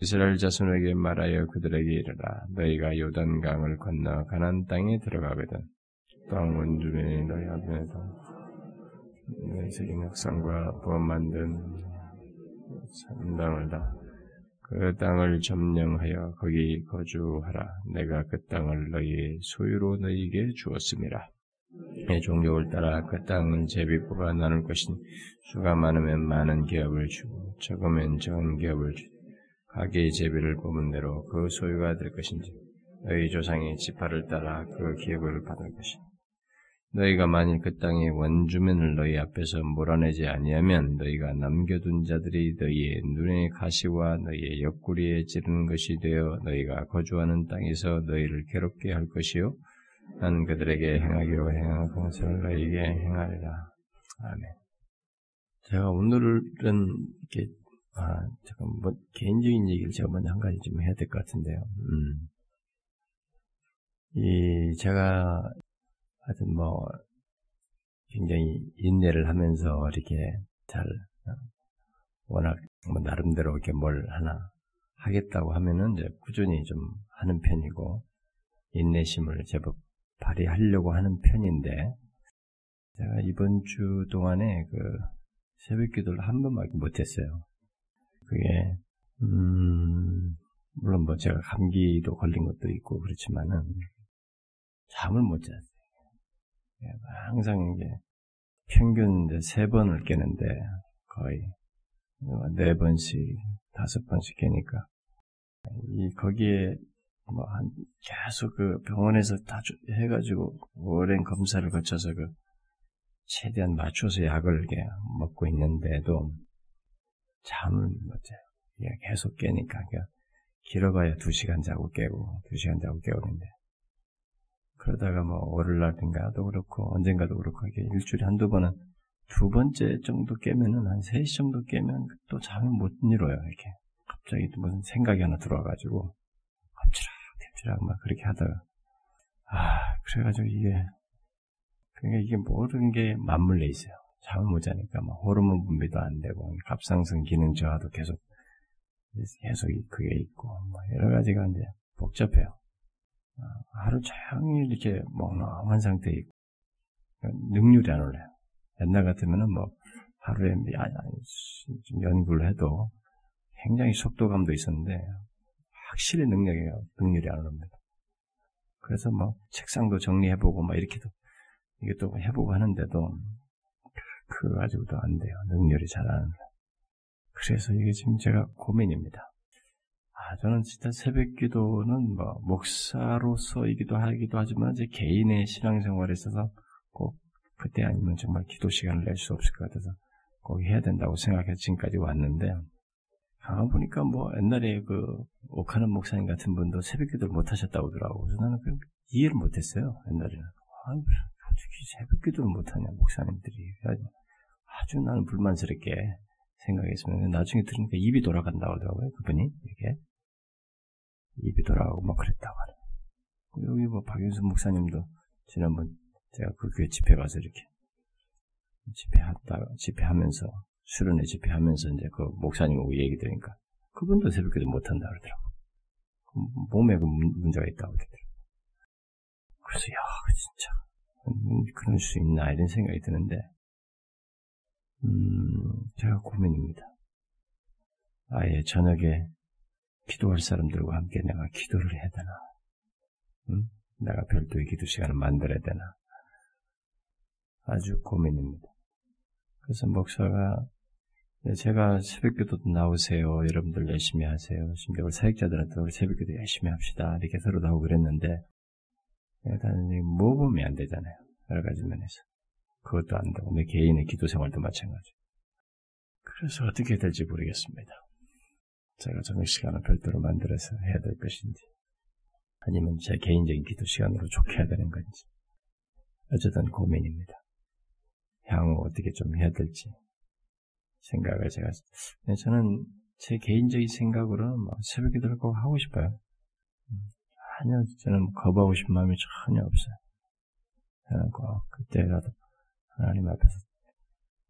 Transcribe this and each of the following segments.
이스라엘 자손에게 말하여 그들에게 이르라 너희가 요단강을 건너 가난 땅에 들어가거든 땅 원주민이 너희 앞에도 너희 세긴 역상과 부업 만든 산당을 다 그 땅을 점령하여 거기 거주하라. 내가 그 땅을 너희 소유로 너희에게 주었음이라. 내 종족을 따라 그 땅은 제비부가 나눌 것이니 수가 많으면 많은 기업을 주고 적으면 적은 기업을 주고 가게의 제비를 뽑은 대로 그 소유가 될 것인지 너희 조상의 지파를 따라 그 기업을 받을 것이니 너희가 만일 그 땅의 원주민을 너희 앞에서 몰아내지 아니하면 너희가 남겨둔 자들이 너희의 눈의 가시와 너희의 옆구리에 찌르는 것이 되어 너희가 거주하는 땅에서 너희를 괴롭게 할 것이요 난 그들에게 행하기로 행한 것을 너희에게 행하리라. 아멘. 제가 오늘은 이렇게 아 잠깐 뭐 개인적인 얘기를 제가 먼저 한 가지 좀 해야 될 것 같은데요. 음. 이 제가 하여튼 뭐 굉장히 인내를 하면서 이렇게 잘 어, 워낙 뭐 나름대로 이렇게 뭘 하나 하겠다고 하면은 이제 꾸준히 좀 하는 편이고 인내심을 제법 발휘하려고 하는 편인데 제가 이번 주 동안에 그 새벽 기도를 한 번밖에 못했어요. 그게 음 물론 뭐 제가 감기도 걸린 것도 있고 그렇지만은 잠을 못 잤어요. 예, 항상 이게 평균 세 번을 깨는데 거의 네 번씩 다섯 번씩 깨니까 이 거기에 뭐 한 계속 그 병원에서 다 해가지고 오랜 검사를 거쳐서 그 최대한 맞춰서 약을 이렇게 먹고 있는데도 잠을 못 자요. 예, 계속 깨니까. 길어봐야 두 시간 자고 깨고 두 시간 자고 깨고 그는데. 그러다가 뭐 월요일날인가도 그렇고 언젠가도 그렇고 이게 일주일에 한두 번은 두 번째 정도 깨면은 한 3시 정도 깨면 또 잠을 못 이뤄요 이렇게. 갑자기 무슨 생각이 하나 들어와가지고 엎치락 덮치락 막 그렇게 하다가. 아 그래가지고 이게 그러니까 이게 모든 게 맞물려 있어요 잠을 못 자니까 막 호르몬 분비도 안 되고 갑상선 기능 저하도 계속 계속 그게 있고 뭐 여러 가지가 이제 복잡해요 아, 하루 종일 이렇게 멍멍한 상태에 있고 능률이 안 올라요. 옛날 같으면은 뭐 하루에 좀 연구를 해도 굉장히 속도감도 있었는데 확실히 능력이 능률이 안 오릅니다. 그래서 뭐 책상도 정리해보고 막 이렇게도 또 해보고 하는데도 그거 가지고도 안 돼요. 능률이 잘 안. 그래서 이게 지금 제가 고민입니다. 아, 저는 진짜 새벽 기도는 뭐, 목사로서이기도 하기도 하지만, 제 개인의 신앙생활에 있어서 꼭 그때 아니면 정말 기도 시간을 낼 수 없을 것 같아서 꼭 해야 된다고 생각해서 지금까지 왔는데, 아, 보니까 뭐, 옛날에 그, 오카는 목사님 같은 분도 새벽 기도를 못 하셨다고 하더라고. 그래서 나는 그 이해를 못 했어요, 옛날에는. 아, 솔직히 새벽 기도를 못 하냐, 목사님들이. 아주 나는 불만스럽게 생각했으면 나중에 들으니까 입이 돌아간다고 하더라고요, 그분이. 이렇게. 입이 돌아가고 막 그랬다고 하네. 여기 뭐 박윤수 목사님도 지난번 제가 그 교회 집회 가서 이렇게 집회하다 집회하면서 수련회 집회하면서 이제 그 목사님 오고 얘기 들으니까 그분도 새벽 기도 못한다 그러더라고. 몸에 그 문제가 있다고 그러더라고. 그래서 야 진짜 음, 그럴 수 있나 이런 생각이 드는데 음 제가 고민입니다. 아예 저녁에 기도할 사람들과 함께 내가 기도를 해야 되나? 응? 내가 별도의 기도 시간을 만들어야 되나? 아주 고민입니다. 그래서 목사가 제가 새벽기도도 나오세요. 여러분들 열심히 하세요. 심지어 우리 사역자들한테 우리 새벽기도 열심히 합시다. 이렇게 서로도 하고 그랬는데 단지 모범이 안 되잖아요. 여러 가지 면에서. 그것도 안 되고 내 개인의 기도 생활도 마찬가지. 그래서 어떻게 될지 모르겠습니다. 제가 저녁 시간을 별도로 만들어서 해야 될 것인지, 아니면 제 개인적인 기도 시간으로 좋게 해야 되는 건지, 어쨌든 고민입니다. 향후 어떻게 좀 해야 될지 생각을 제가 저는 제 개인적인 생각으로는 막 새벽 기도를 꼭 하고 싶어요. 전혀 저는 거부하고 싶은 마음이 전혀 없어요. 저는 꼭 그때라도 하나님 앞에서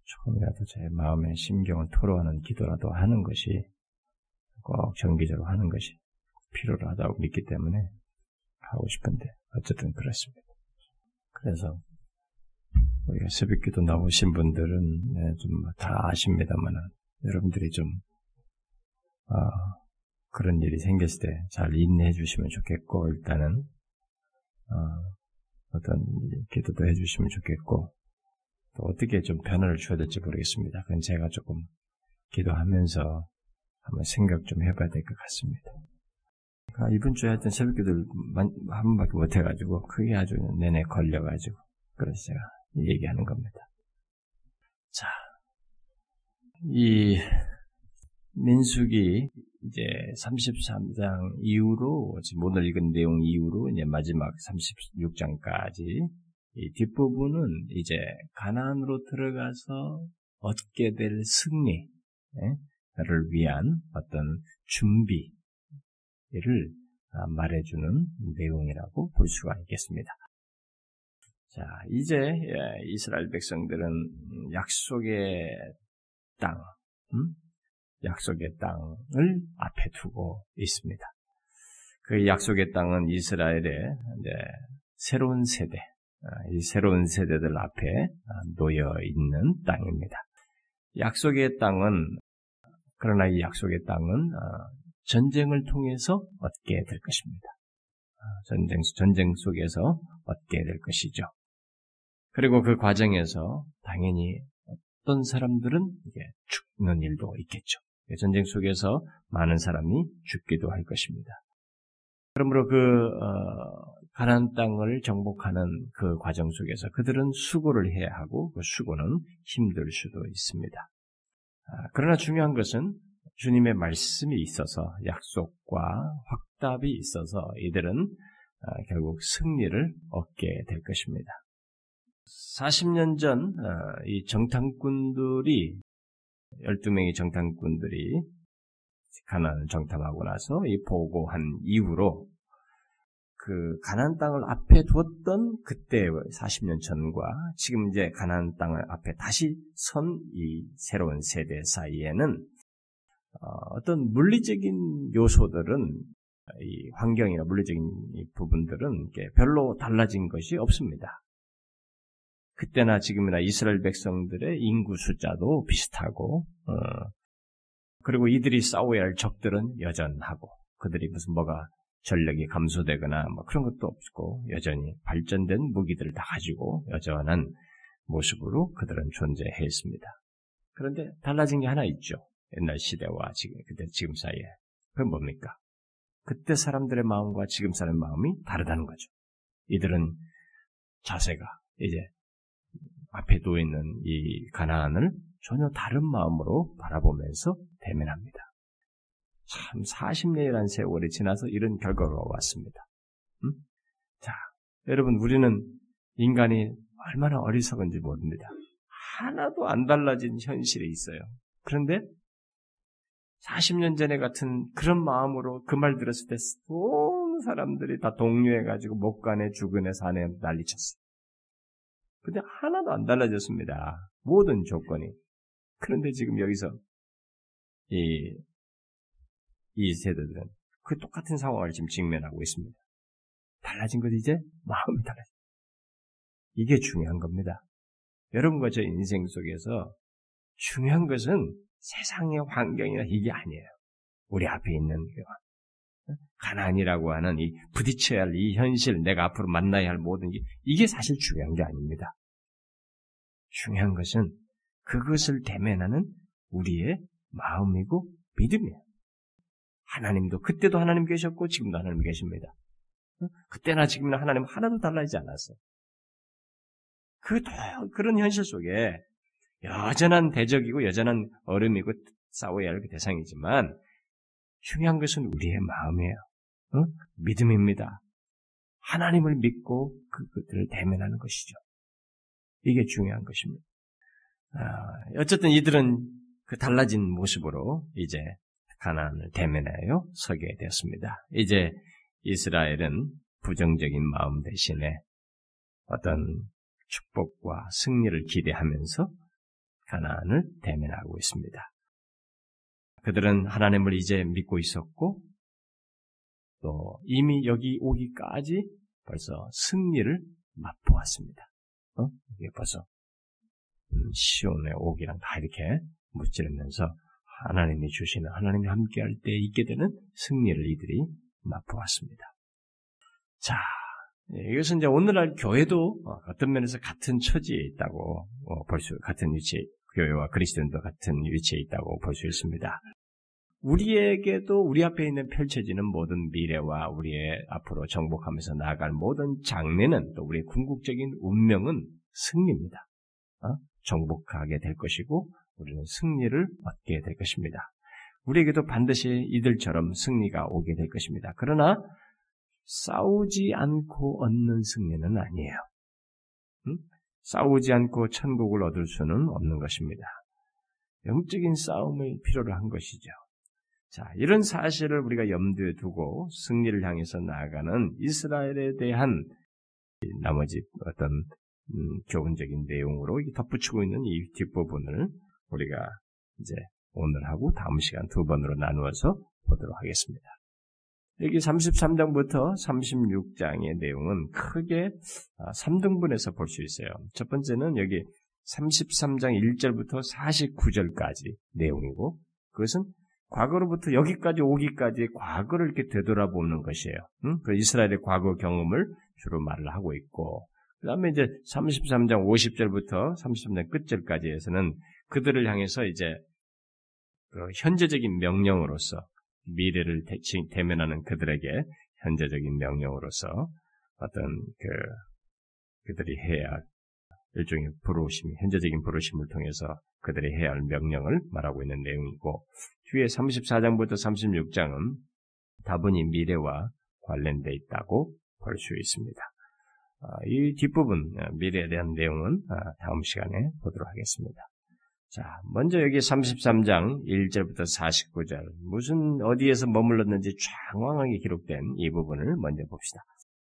조금이라도 제 마음의 심경을 토로하는 기도라도 하는 것이 꼭 정기적으로 하는 것이 필요하다고 믿기 때문에 하고 싶은데 어쨌든 그렇습니다. 그래서 우리가 새벽기도 나오신 분들은 네, 좀다 아십니다만 여러분들이 좀 어, 그런 일이 생겼을 때 잘 인내해 주시면 좋겠고 일단은 어, 떤 기도도 해 주시면 좋겠고 또 어떻게 좀 변화를 줘야 될지 모르겠습니다. 그건 제가 조금 기도하면서 한번 생각 좀 해봐야 될 것 같습니다. 그러니까 이번 주에 하여튼 새벽 기도를 한 번밖에 못 해가지고 그게 아주 내내 걸려가지고 그래서 제가 얘기하는 겁니다. 자, 이 민숙이 이제 33장 이후로 지금 오늘 읽은 내용 이후로 이제 마지막 36장까지 이 뒷부분은 이제 가난으로 들어가서 얻게 될 승리를 위한 어떤 준비를 말해주는 내용이라고 볼 수가 있겠습니다. 자, 이제 예, 이스라엘 백성들은 약속의 땅, 음? 약속의 땅을 앞에 두고 있습니다. 그 약속의 땅은 이스라엘의 새로운 세대, 아, 이 새로운 세대들 앞에 아, 놓여 있는 땅입니다. 약속의 땅은 그러나 이 약속의 땅은 아, 전쟁을 통해서 얻게 될 것입니다. 전쟁 전쟁 속에서 얻게 될 것이죠. 그리고 그 과정에서 당연히 어떤 사람들은 죽는 일도 있겠죠. 전쟁 속에서 많은 사람이 죽기도 할 것입니다. 그러므로 그 어, 가나안 땅을 정복하는 그 과정 속에서 그들은 수고를 해야 하고 그 수고는 힘들 수도 있습니다. 아, 그러나 중요한 것은 주님의 말씀이 있어서 약속과 확답이 있어서 이들은 아, 결국 승리를 얻게 될 것입니다. 40년 전이 어, 정탐꾼들이 12명의 정탐꾼들이 가난을 정탐하고 나서 이 보고한 이후로 그 가난 땅을 앞에 두었던 그때 40년 전과 지금 이제 가난 땅을 앞에 다시 선 이 새로운 세대 사이에는 어, 어떤 물리적인 요소들은 이 환경이나 물리적인 부분들은 별로 달라진 것이 없습니다. 그때나 지금이나 이스라엘 백성들의 인구 숫자도 비슷하고, 어, 그리고 이들이 싸워야 할 적들은 여전하고, 그들이 무슨 뭐가 전력이 감소되거나 뭐 그런 것도 없고, 여전히 발전된 무기들을 다 가지고 여전한 모습으로 그들은 존재했습니다. 그런데 달라진 게 하나 있죠. 옛날 시대와 지금, 그때 지금 사이에. 그건 뭡니까? 그때 사람들의 마음과 지금 사람의 마음이 다르다는 거죠. 이들은 자세가 이제 앞에 놓여 있는 이 가나안을 전혀 다른 마음으로 바라보면서 대면합니다. 참 40년이라는 세월이 지나서 이런 결과가 왔습니다. 음? 자, 여러분 우리는 인간이 얼마나 어리석은지 모릅니다. 하나도 안 달라진 현실이 있어요. 그런데 40년 전에 같은 그런 마음으로 그 말 들었을 때 온 사람들이 다 동료해가지고 목간에 죽은에 산에 난리쳤어요. 근데 하나도 안 달라졌습니다. 모든 조건이. 그런데 지금 여기서 이, 이 세대들은 그 똑같은 상황을 지금 직면하고 있습니다. 달라진 것 이제 마음이 달라져. 이게 중요한 겁니다. 여러분과 저 인생 속에서 중요한 것은 세상의 환경이나 이게 아니에요. 우리 앞에 있는 가난이라고 하는 이 부딪혀야 할 이 현실, 내가 앞으로 만나야 할 모든 게 이게 사실 중요한 게 아닙니다. 중요한 것은 그것을 대면하는 우리의 마음이고 믿음이에요. 하나님도 그때도 하나님 계셨고 지금도 하나님 계십니다. 그때나 지금이나 하나님 하나도 달라지지 않았어요. 그 그런 현실 속에 여전한 대적이고 여전한 얼음이고 싸워야 할그 대상이지만 중요한 것은 우리의 마음이에요. 어? 믿음입니다. 하나님을 믿고 그것들을 대면하는 것이죠. 이게 중요한 것입니다. 아, 어쨌든 이들은 그 달라진 모습으로 이제 가나안을 대면하여 서게 되었습니다. 이제 이스라엘은 부정적인 마음 대신에 어떤 축복과 승리를 기대하면서 가나안을 대면하고 있습니다. 그들은 하나님을 이제 믿고 있었고 또 이미 여기 오기까지 벌써 승리를 맛보았습니다. 어? 이게 벌써 시온의 오기랑 다 이렇게 무찌르면서 하나님이 주시는 하나님이 함께할 때 있게 되는 승리를 이들이 맛보았습니다. 자, 예, 이것은 이제 오늘날 교회도 어, 어떤 면에서 같은 처지에 있다고 어, 볼 수, 같은 위치, 교회와 그리스도인도 같은 위치에 있다고 볼 수 있습니다. 우리에게도 우리 앞에 있는 펼쳐지는 모든 미래와 우리의 앞으로 정복하면서 나아갈 모든 장래는 또 우리의 궁극적인 운명은 승리입니다. 어? 정복하게 될 것이고 우리는 승리를 얻게 될 것입니다. 우리에게도 반드시 이들처럼 승리가 오게 될 것입니다. 그러나 싸우지 않고 얻는 승리는 아니에요. 응? 싸우지 않고 천국을 얻을 수는 없는 것입니다. 영적인 싸움을 필요로 한 것이죠. 자, 이런 사실을 우리가 염두에 두고 승리를 향해서 나아가는 이스라엘에 대한 나머지 어떤 음, 교훈적인 내용으로 덧붙이고 있는 이 뒷부분을 우리가 이제 오늘하고 다음 시간 두 번으로 나누어서 보도록 하겠습니다. 여기 33장부터 36장의 내용은 크게 3등분해서 아, 볼수 있어요. 첫 번째는 여기 33장 1절부터 49절까지 내용이고 그것은 과거로부터 여기까지 오기까지 과거를 이렇게 되돌아보는 것이에요. 응? 그 이스라엘의 과거 경험을 주로 말을 하고 있고 그 다음에 이제 33장 50절부터 33장 끝절까지에서는 그들을 향해서 이제 그 현재적인 명령으로서 미래를 대면하는 그들에게 현재적인 명령으로서 어떤 그 그들이 해야 할 일종의 부르심, 현재적인 부르심을 통해서 그들이 해야 할 명령을 말하고 있는 내용이고 뒤에 34장부터 36장은 다분히 미래와 관련돼 있다고 볼 수 있습니다. 아, 이 뒷부분 아, 미래에 대한 내용은 아, 다음 시간에 보도록 하겠습니다. 자, 먼저 여기 33장 1절부터 49절 무슨 어디에서 머물렀는지 장황하게 기록된 이 부분을 먼저 봅시다.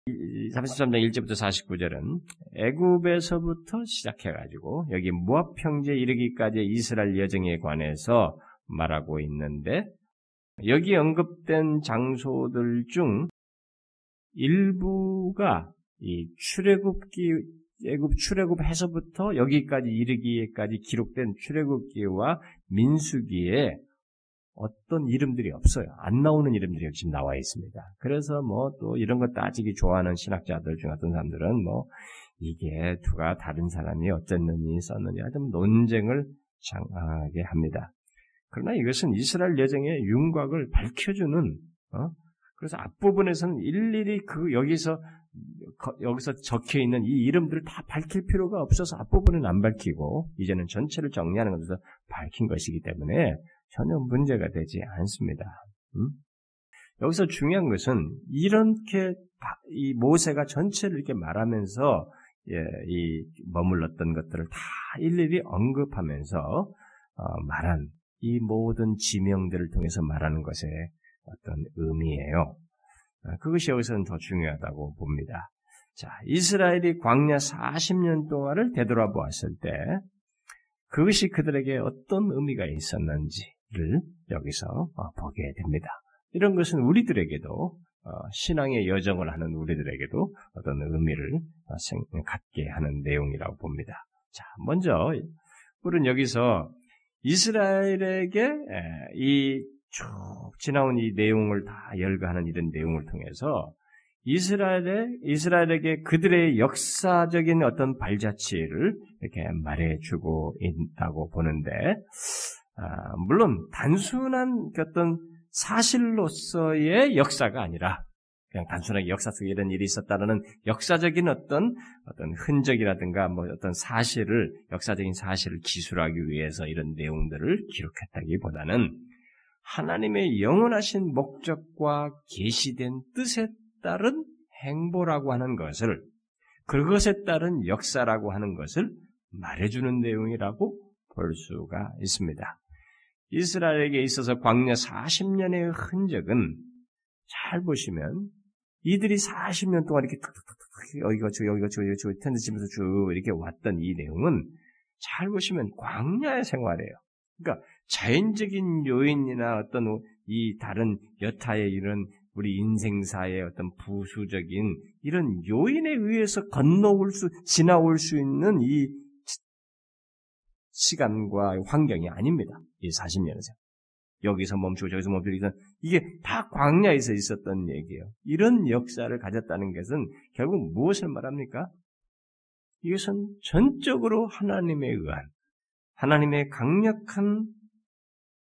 33장 1절부터 49절은 애굽에서부터 시작해가지고 여기 무압 평지에 이르기까지 이스라엘 여정에 관해서 말하고 있는데 여기 언급된 장소들 중 일부가 이 출애굽기 애굽 출애굽해서부터 여기까지 이르기에까지 기록된 출애굽기와 민수기에 어떤 이름들이 없어요. 안 나오는 이름들이 지금 나와 있습니다. 그래서 뭐 또 이런 거 따지기 좋아하는 신학자들 중 어떤 사람들은 뭐 이게 누가 다른 사람이 어쨌느니 썼느니 하여튼 논쟁을 장하게 합니다. 그러나 이것은 이스라엘 여정의 윤곽을 밝혀주는 어? 그래서 앞부분에서는 일일이 그 여기서 여기서 적혀 있는 이 이름들을 다 밝힐 필요가 없어서 앞부분은 안 밝히고 이제는 전체를 정리하는 것에서 밝힌 것이기 때문에 전혀 문제가 되지 않습니다. 음? 여기서 중요한 것은 이렇게 이 모세가 전체를 이렇게 말하면서 예, 이 머물렀던 것들을 다 일일이 언급하면서 어, 말한 이 모든 지명들을 통해서 말하는 것의 어떤 의미예요. 아, 그것이 여기서는 더 중요하다고 봅니다. 자, 이스라엘이 광야 40년 동안을 되돌아 보았을 때 그것이 그들에게 어떤 의미가 있었는지를 여기서 어, 보게 됩니다. 이런 것은 우리들에게도 어, 신앙의 여정을 하는 우리들에게도 어떤 의미를 어, 갖게 하는 내용이라고 봅니다. 자, 먼저 우리는 여기서 이스라엘에게 이 쭉 지나온 이 내용을 다 열거하는 이런 내용을 통해서 이스라엘의 이스라엘에게 그들의 역사적인 어떤 발자취를 이렇게 말해주고 있다고 보는데 아, 물론 단순한 어떤 사실로서의 역사가 아니라 그냥 단순하게 역사 속에 이런 일이 있었다는 역사적인 어떤 어떤 흔적이라든가 뭐 어떤 사실을 역사적인 사실을 기술하기 위해서 이런 내용들을 기록했다기보다는 하나님의 영원하신 목적과 계시된 뜻에 따른 행보라고 하는 것을 그것에 따른 역사라고 하는 것을 말해주는 내용이라고 볼 수가 있습니다. 이스라엘에게 있어서 광야 40년의 흔적은 잘 보시면 이들이 40년 동안 이렇게 툭툭툭툭 여기가 저 여기가 저 여기가 저 텐트 치면서 쭉 이렇게 왔던 이 내용은 잘 보시면 광야의 생활이에요. 그러니까 자연적인 요인이나 어떤 이 다른 여타의 이런 우리 인생사의 어떤 부수적인 이런 요인에 의해서 건너올 수, 지나올 수 있는 이 시간과 환경이 아닙니다. 이 40년에서. 여기서 멈추고 저기서 멈추고 이게 다 광야에서 있었던 얘기예요. 이런 역사를 가졌다는 것은 결국 무엇을 말합니까? 이것은 전적으로 하나님에 의한 하나님의 강력한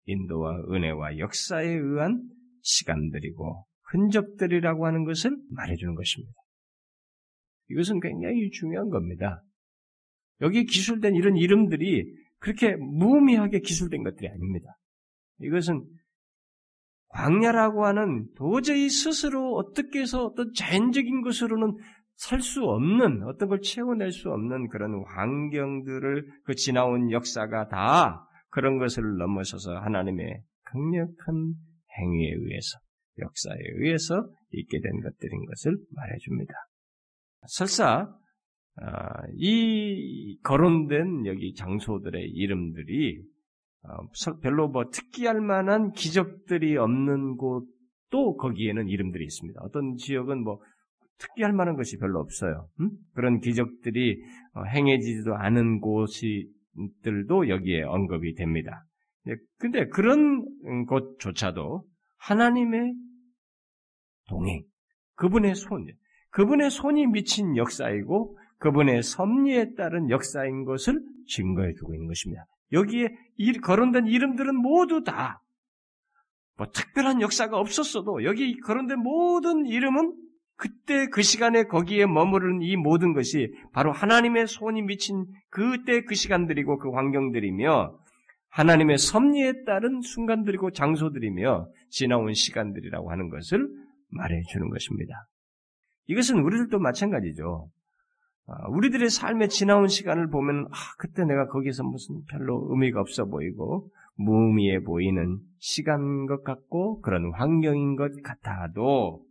인도와 은혜와 역사에 의한 시간들이고 흔적들이라고 하는 것을 말해주는 것입니다. 이것은 굉장히 중요한 겁니다. 여기에 기술된 이런 이름들이 그렇게 무의미하게 기술된 것들이 아닙니다. 이것은 광야라고 하는 도저히 스스로 어떻게 해서 어떤 자연적인 것으로는 살 수 없는 어떤 걸 채워낼 수 없는 그런 환경들을 그 지나온 역사가 다 그런 것을 넘어서서 하나님의 강력한 행위에 의해서 역사에 의해서 있게 된 것들인 것을 말해줍니다. 설사 아, 이 거론된 여기 장소들의 이름들이 어, 별로 뭐 특기할 만한 기적들이 없는 곳도 거기에는 이름들이 있습니다. 어떤 지역은 뭐 특기할 만한 것이 별로 없어요. 음? 그런 기적들이 어, 행해지지도 않은 곳 들도 여기에 언급이 됩니다. 근데 그런 곳조차도 하나님의 동행, 그분의 손, 그분의 손이 미친 역사이고 그분의 섭리에 따른 역사인 것을 증거해 주고 있는 것입니다. 여기에 거론된 이름들은 모두 다, 뭐 특별한 역사가 없었어도 여기 거론된 모든 이름은 그때 그 시간에 거기에 머무르는 이 모든 것이 바로 하나님의 손이 미친 그때 그 시간들이고 그 환경들이며 하나님의 섭리에 따른 순간들이고 장소들이며 지나온 시간들이라고 하는 것을 말해 주는 것입니다. 이것은 우리들도 마찬가지죠. 아, 우리들의 삶에 지나온 시간을 보면 아 그때 내가 거기서 무슨 별로 의미가 없어 보이고 무의미해 보이는 시간 것 같고 그런 환경인 것 같아도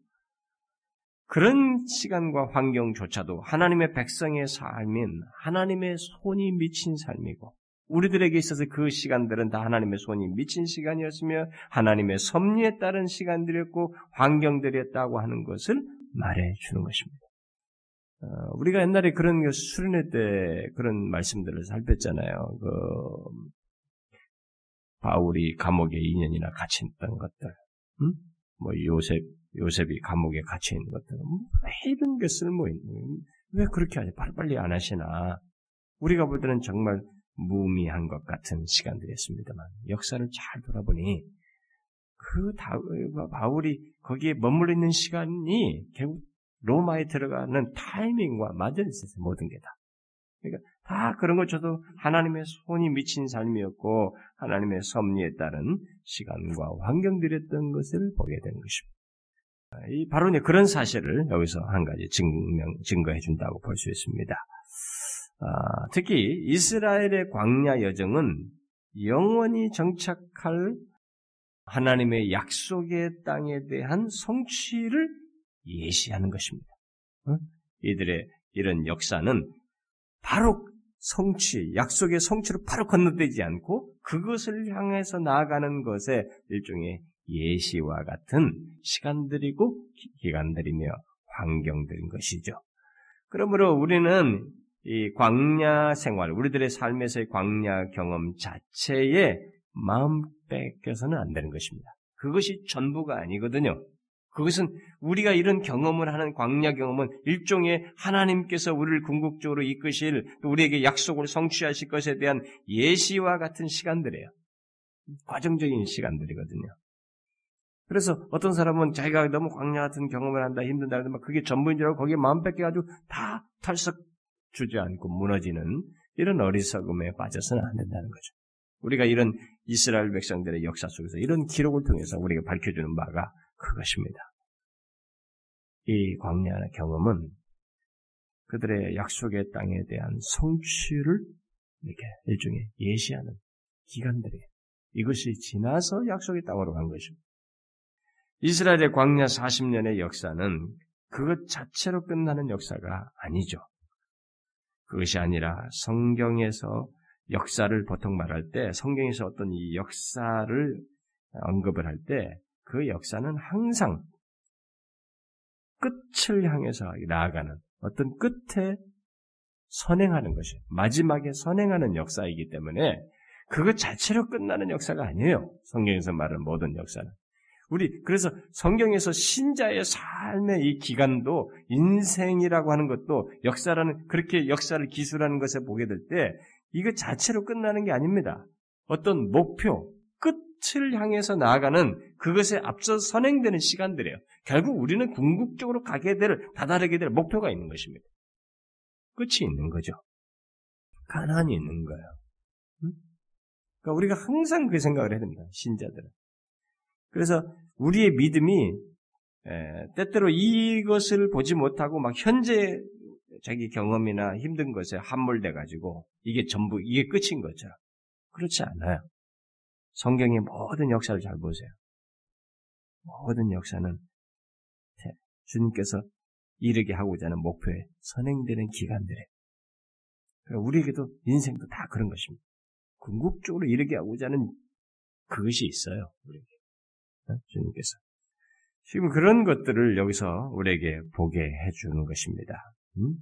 그런 시간과 환경조차도 하나님의 백성의 삶인 하나님의 손이 미친 삶이고 우리들에게 있어서 그 시간들은 다 하나님의 손이 미친 시간이었으며 하나님의 섭리에 따른 시간들이었고 환경들이었다고 하는 것을 말해 주는 것입니다. 어, 우리가 옛날에 그런 수련회 때 그런 말씀들을 살폈잖아요. 그 바울이 감옥에 2년이나 갇혀 있던 것들, 음? 뭐 요셉 요셉이 감옥에 갇혀 있는 것들, 왜 이런 게 쓸모 있는? 왜 그렇게 하지? 빨리빨리 안 하시나? 우리가 볼 때는 정말 무미한 것 같은 시간들이었습니다만 역사를 잘 돌아보니 그 바울이 거기에 머물러 있는 시간이 결국 로마에 들어가는 타이밍과 맞아 있었어요. 모든 게 다. 그러니까 다 그런 것 저도 하나님의 손이 미친 삶이었고 하나님의 섭리에 따른 시간과 환경들이었던 것을 보게 된 것입니다. 이 바로 그런 사실을 여기서 한 가지 증명 증거해 준다고 볼 수 있습니다. 아, 특히 이스라엘의 광야 여정은 영원히 정착할 하나님의 약속의 땅에 대한 성취를 예시하는 것입니다. 어? 이들의 이런 역사는 바로 성취, 약속의 성취로 바로 건너뛰지 않고 그것을 향해서 나아가는 것에 일종의 예시와 같은 시간들이고 기간들이며 환경들인 것이죠. 그러므로 우리는 이 광야 생활, 우리들의 삶에서의 광야 경험 자체에 마음 뺏겨서는 안 되는 것입니다. 그것이 전부가 아니거든요. 그것은 우리가 이런 경험을 하는 광야 경험은 일종의 하나님께서 우리를 궁극적으로 이끄실 또 우리에게 약속을 성취하실 것에 대한 예시와 같은 시간들이에요. 과정적인 시간들이거든요. 그래서 어떤 사람은 자기가 너무 광야 같은 경험을 한다 힘든다 그러면 그게 전부인 줄 알고 거기에 마음 뺏겨가지고 다 털썩 주저앉고 무너지는 이런 어리석음에 빠져서는 안 된다는 거죠. 우리가 이런 이스라엘 백성들의 역사 속에서 이런 기록을 통해서 우리가 밝혀주는 바가 그것입니다. 이 광야의 경험은 그들의 약속의 땅에 대한 성취를 이렇게 일종의 예시하는 기간들이에요. 이것이 지나서 약속의 땅으로 간 것입니다. 이스라엘의 광야 40년의 역사는 그것 자체로 끝나는 역사가 아니죠. 그것이 아니라 성경에서 역사를 보통 말할 때 성경에서 어떤 이 역사를 언급을 할 때 그 역사는 항상 끝을 향해서 나아가는 어떤 끝에 선행하는 것이 마지막에 선행하는 역사이기 때문에 그것 자체로 끝나는 역사가 아니에요. 성경에서 말하는 모든 역사는. 우리 그래서 성경에서 신자의 삶의 이 기간도 인생이라고 하는 것도 역사라는 그렇게 역사를 기술하는 것에 보게 될 때 이거 자체로 끝나는 게 아닙니다. 어떤 목표, 끝을 향해서 나아가는 그것에 앞서 선행되는 시간들이에요. 결국 우리는 궁극적으로 가게 될 다다르게 될 목표가 있는 것입니다. 끝이 있는 거죠. 가난이 있는 거예요. 그러니까 우리가 항상 그 생각을 해야 됩니다. 신자들은. 그래서 우리의 믿음이 때때로 이것을 보지 못하고 막 현재 자기 경험이나 힘든 것에 함몰돼 가지고 이게 전부 이게 끝인 것처럼 그렇지 않아요. 성경의 모든 역사를 잘 보세요. 모든 역사는 주님께서 이르게 하고자 하는 목표에 선행되는 기간들에 그러니까 우리에게도 인생도 다 그런 것입니다. 궁극적으로 이르게 하고자 하는 그것이 있어요. 우리에게. 어? 주님께서. 지금 그런 것들을 여기서 우리에게 보게 해주는 것입니다. 음?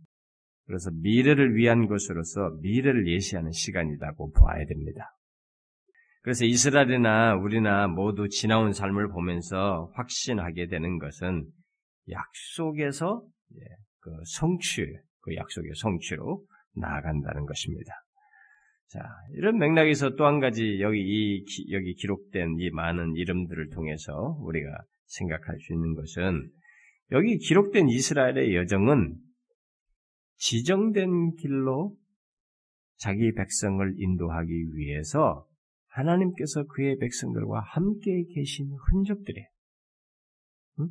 그래서 미래를 위한 것으로서 미래를 예시하는 시간이라고 봐야 됩니다. 그래서 이스라엘이나 우리나 모두 지나온 삶을 보면서 확신하게 되는 것은 약속에서 예, 그 성취, 그 약속의 성취로 나아간다는 것입니다. 자, 이런 맥락에서 또 한 가지 여기 이 여기 기록된 이 많은 이름들을 통해서 우리가 생각할 수 있는 것은 여기 기록된 이스라엘의 여정은 지정된 길로 자기 백성을 인도하기 위해서 하나님께서 그의 백성들과 함께 계신 흔적들이에요. 응?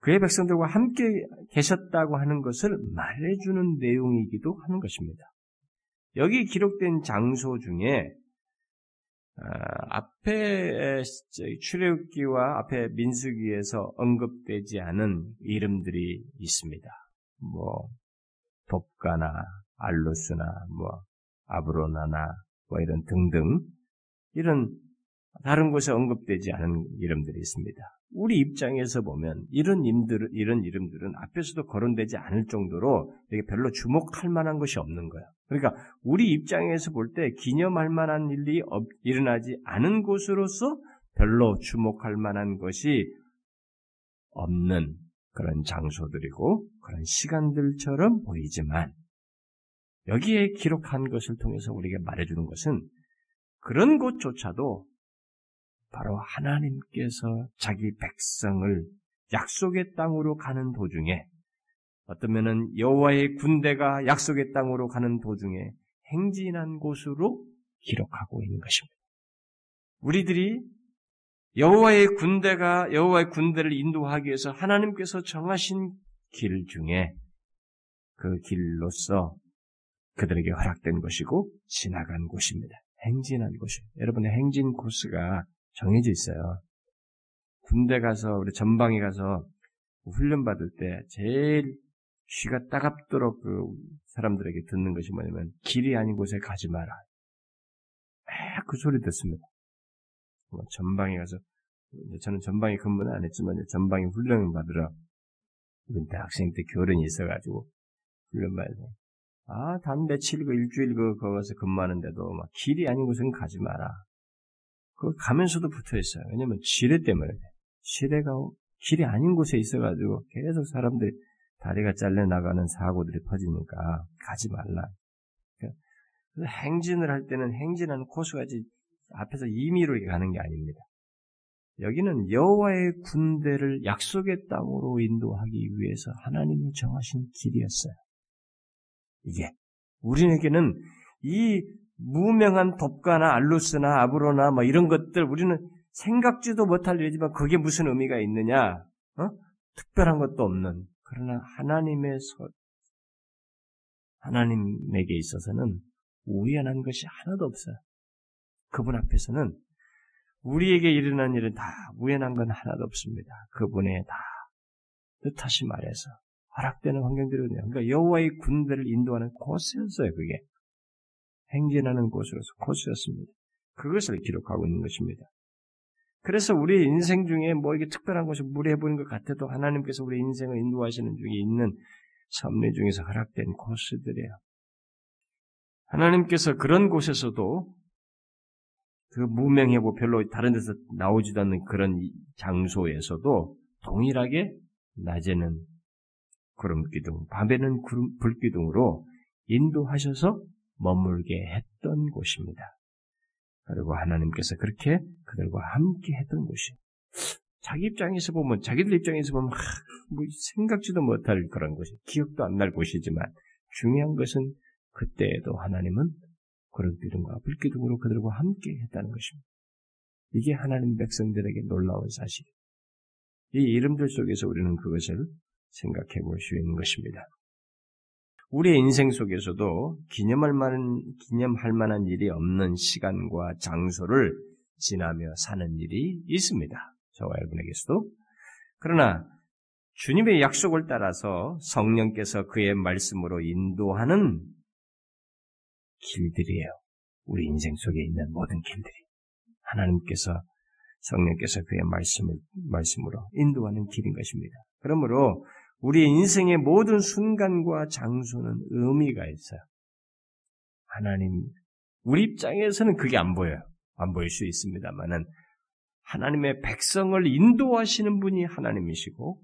그의 백성들과 함께 계셨다고 하는 것을 말해주는 내용이기도 하는 것입니다. 여기 기록된 장소 중에 아, 앞에 출애굽기와 앞에 민수기에서 언급되지 않은 이름들이 있습니다. 뭐 돕가나 알루스나 뭐 아브로나나 뭐 이런 등등 이런 다른 곳에 언급되지 않은 이름들이 있습니다. 우리 입장에서 보면 이런 이름들 이런 이름들은 앞에서도 거론되지 않을 정도로 이게 별로 주목할 만한 것이 없는 거야. 그러니까 우리 입장에서 볼 때 기념할 만한 일이 일어나지 않은 곳으로서 별로 주목할 만한 것이 없는 그런 장소들이고 그런 시간들처럼 보이지만 여기에 기록한 것을 통해서 우리에게 말해주는 것은 그런 곳조차도 바로 하나님께서 자기 백성을 약속의 땅으로 가는 도중에 어떠면은 여호와의 군대가 약속의 땅으로 가는 도중에 행진한 곳으로 기록하고 있는 것입니다. 우리들이 여호와의 군대가 여호와의 군대를 인도하기 위해서 하나님께서 정하신 길 중에 그 길로서 그들에게 허락된 것이고 지나간 곳입니다. 행진한 곳이. 여러분의 행진 코스가 정해져 있어요. 군대 가서 우리 전방에 가서 훈련 받을 때 제일 귀가 따갑도록 그 사람들에게 듣는 것이 뭐냐면 길이 아닌 곳에 가지 마라. 그 소리 듣습니다. 뭐 전방에 가서 저는 전방에 근무는 안 했지만 전방에 훈련을 받으러 우리 대학생 때 교련이 있어가지고 훈련 받아서 아, 단 며칠 그 일주일 그 거기서 근무하는데도 막 길이 아닌 곳은 가지 마라. 그 가면서도 붙어 있어요. 왜냐면 지뢰 때문에 지뢰가 길이 아닌 곳에 있어가지고 계속 사람들이 다리가 잘려 나가는 사고들이 퍼지니까 가지 말라. 그러니까 행진을 할 때는 행진하는 코스가 앞에서 임의로 가는 게 아닙니다. 여기는 여호와의 군대를 약속의 땅으로 인도하기 위해서 하나님이 정하신 길이었어요. 이게 우리에게는 이 무명한 돕가나 알루스나 아브로나 뭐 이런 것들 우리는 생각지도 못할 일이지만 그게 무슨 의미가 있느냐? 어? 특별한 것도 없는 그러나 하나님의 서, 하나님에게 있어서는 우연한 것이 하나도 없어요. 그분 앞에서는 우리에게 일어난 일은 다 우연한 건 하나도 없습니다. 그분의 다 뜻하시 말해서 허락되는 환경들이거든요. 그러니까 여호와의 군대를 인도하는 곳이었어요. 그게 행진하는 곳으로서 코스였습니다. 그것을 기록하고 있는 것입니다. 그래서 우리 인생 중에 뭐 이게 특별한 것을 무리해보는 것 같아도 하나님께서 우리 인생을 인도하시는 중에 있는 섭리 중에서 허락된 코스들이에요. 하나님께서 그런 곳에서도 그 무명하고 별로 다른 데서 나오지도 않는 그런 장소에서도 동일하게 낮에는 구름 기둥, 밤에는 구름, 불 기둥으로 인도하셔서 머물게 했던 곳입니다. 그리고 하나님께서 그렇게 그들과 함께 했던 곳이 자기 입장에서 보면 자기들 입장에서 보면 뭐 생각지도 못할 그런 곳이 기억도 안 날 곳이지만 중요한 것은 그때에도 하나님은 그런 기둥과 불 기둥으로 그들과 함께 했다는 것입니다. 이게 하나님 백성들에게 놀라운 사실이에요. 이 이름들 속에서 우리는 그것을 생각해 볼 수 있는 것입니다. 우리의 인생 속에서도 기념할 만한, 기념할 만한 일이 없는 시간과 장소를 지나며 사는 일이 있습니다. 저와 여러분에게서도. 그러나 주님의 약속을 따라서 성령께서 그의 말씀으로 인도하는 길들이에요. 우리 인생 속에 있는 모든 길들이. 하나님께서 성령께서 그의 말씀을, 말씀으로 인도하는 길인 것입니다. 그러므로 우리 인생의 모든 순간과 장소는 의미가 있어요. 하나님, 우리 입장에서는 그게 안 보여요. 안 보일 수 있습니다만은 하나님의 백성을 인도하시는 분이 하나님이시고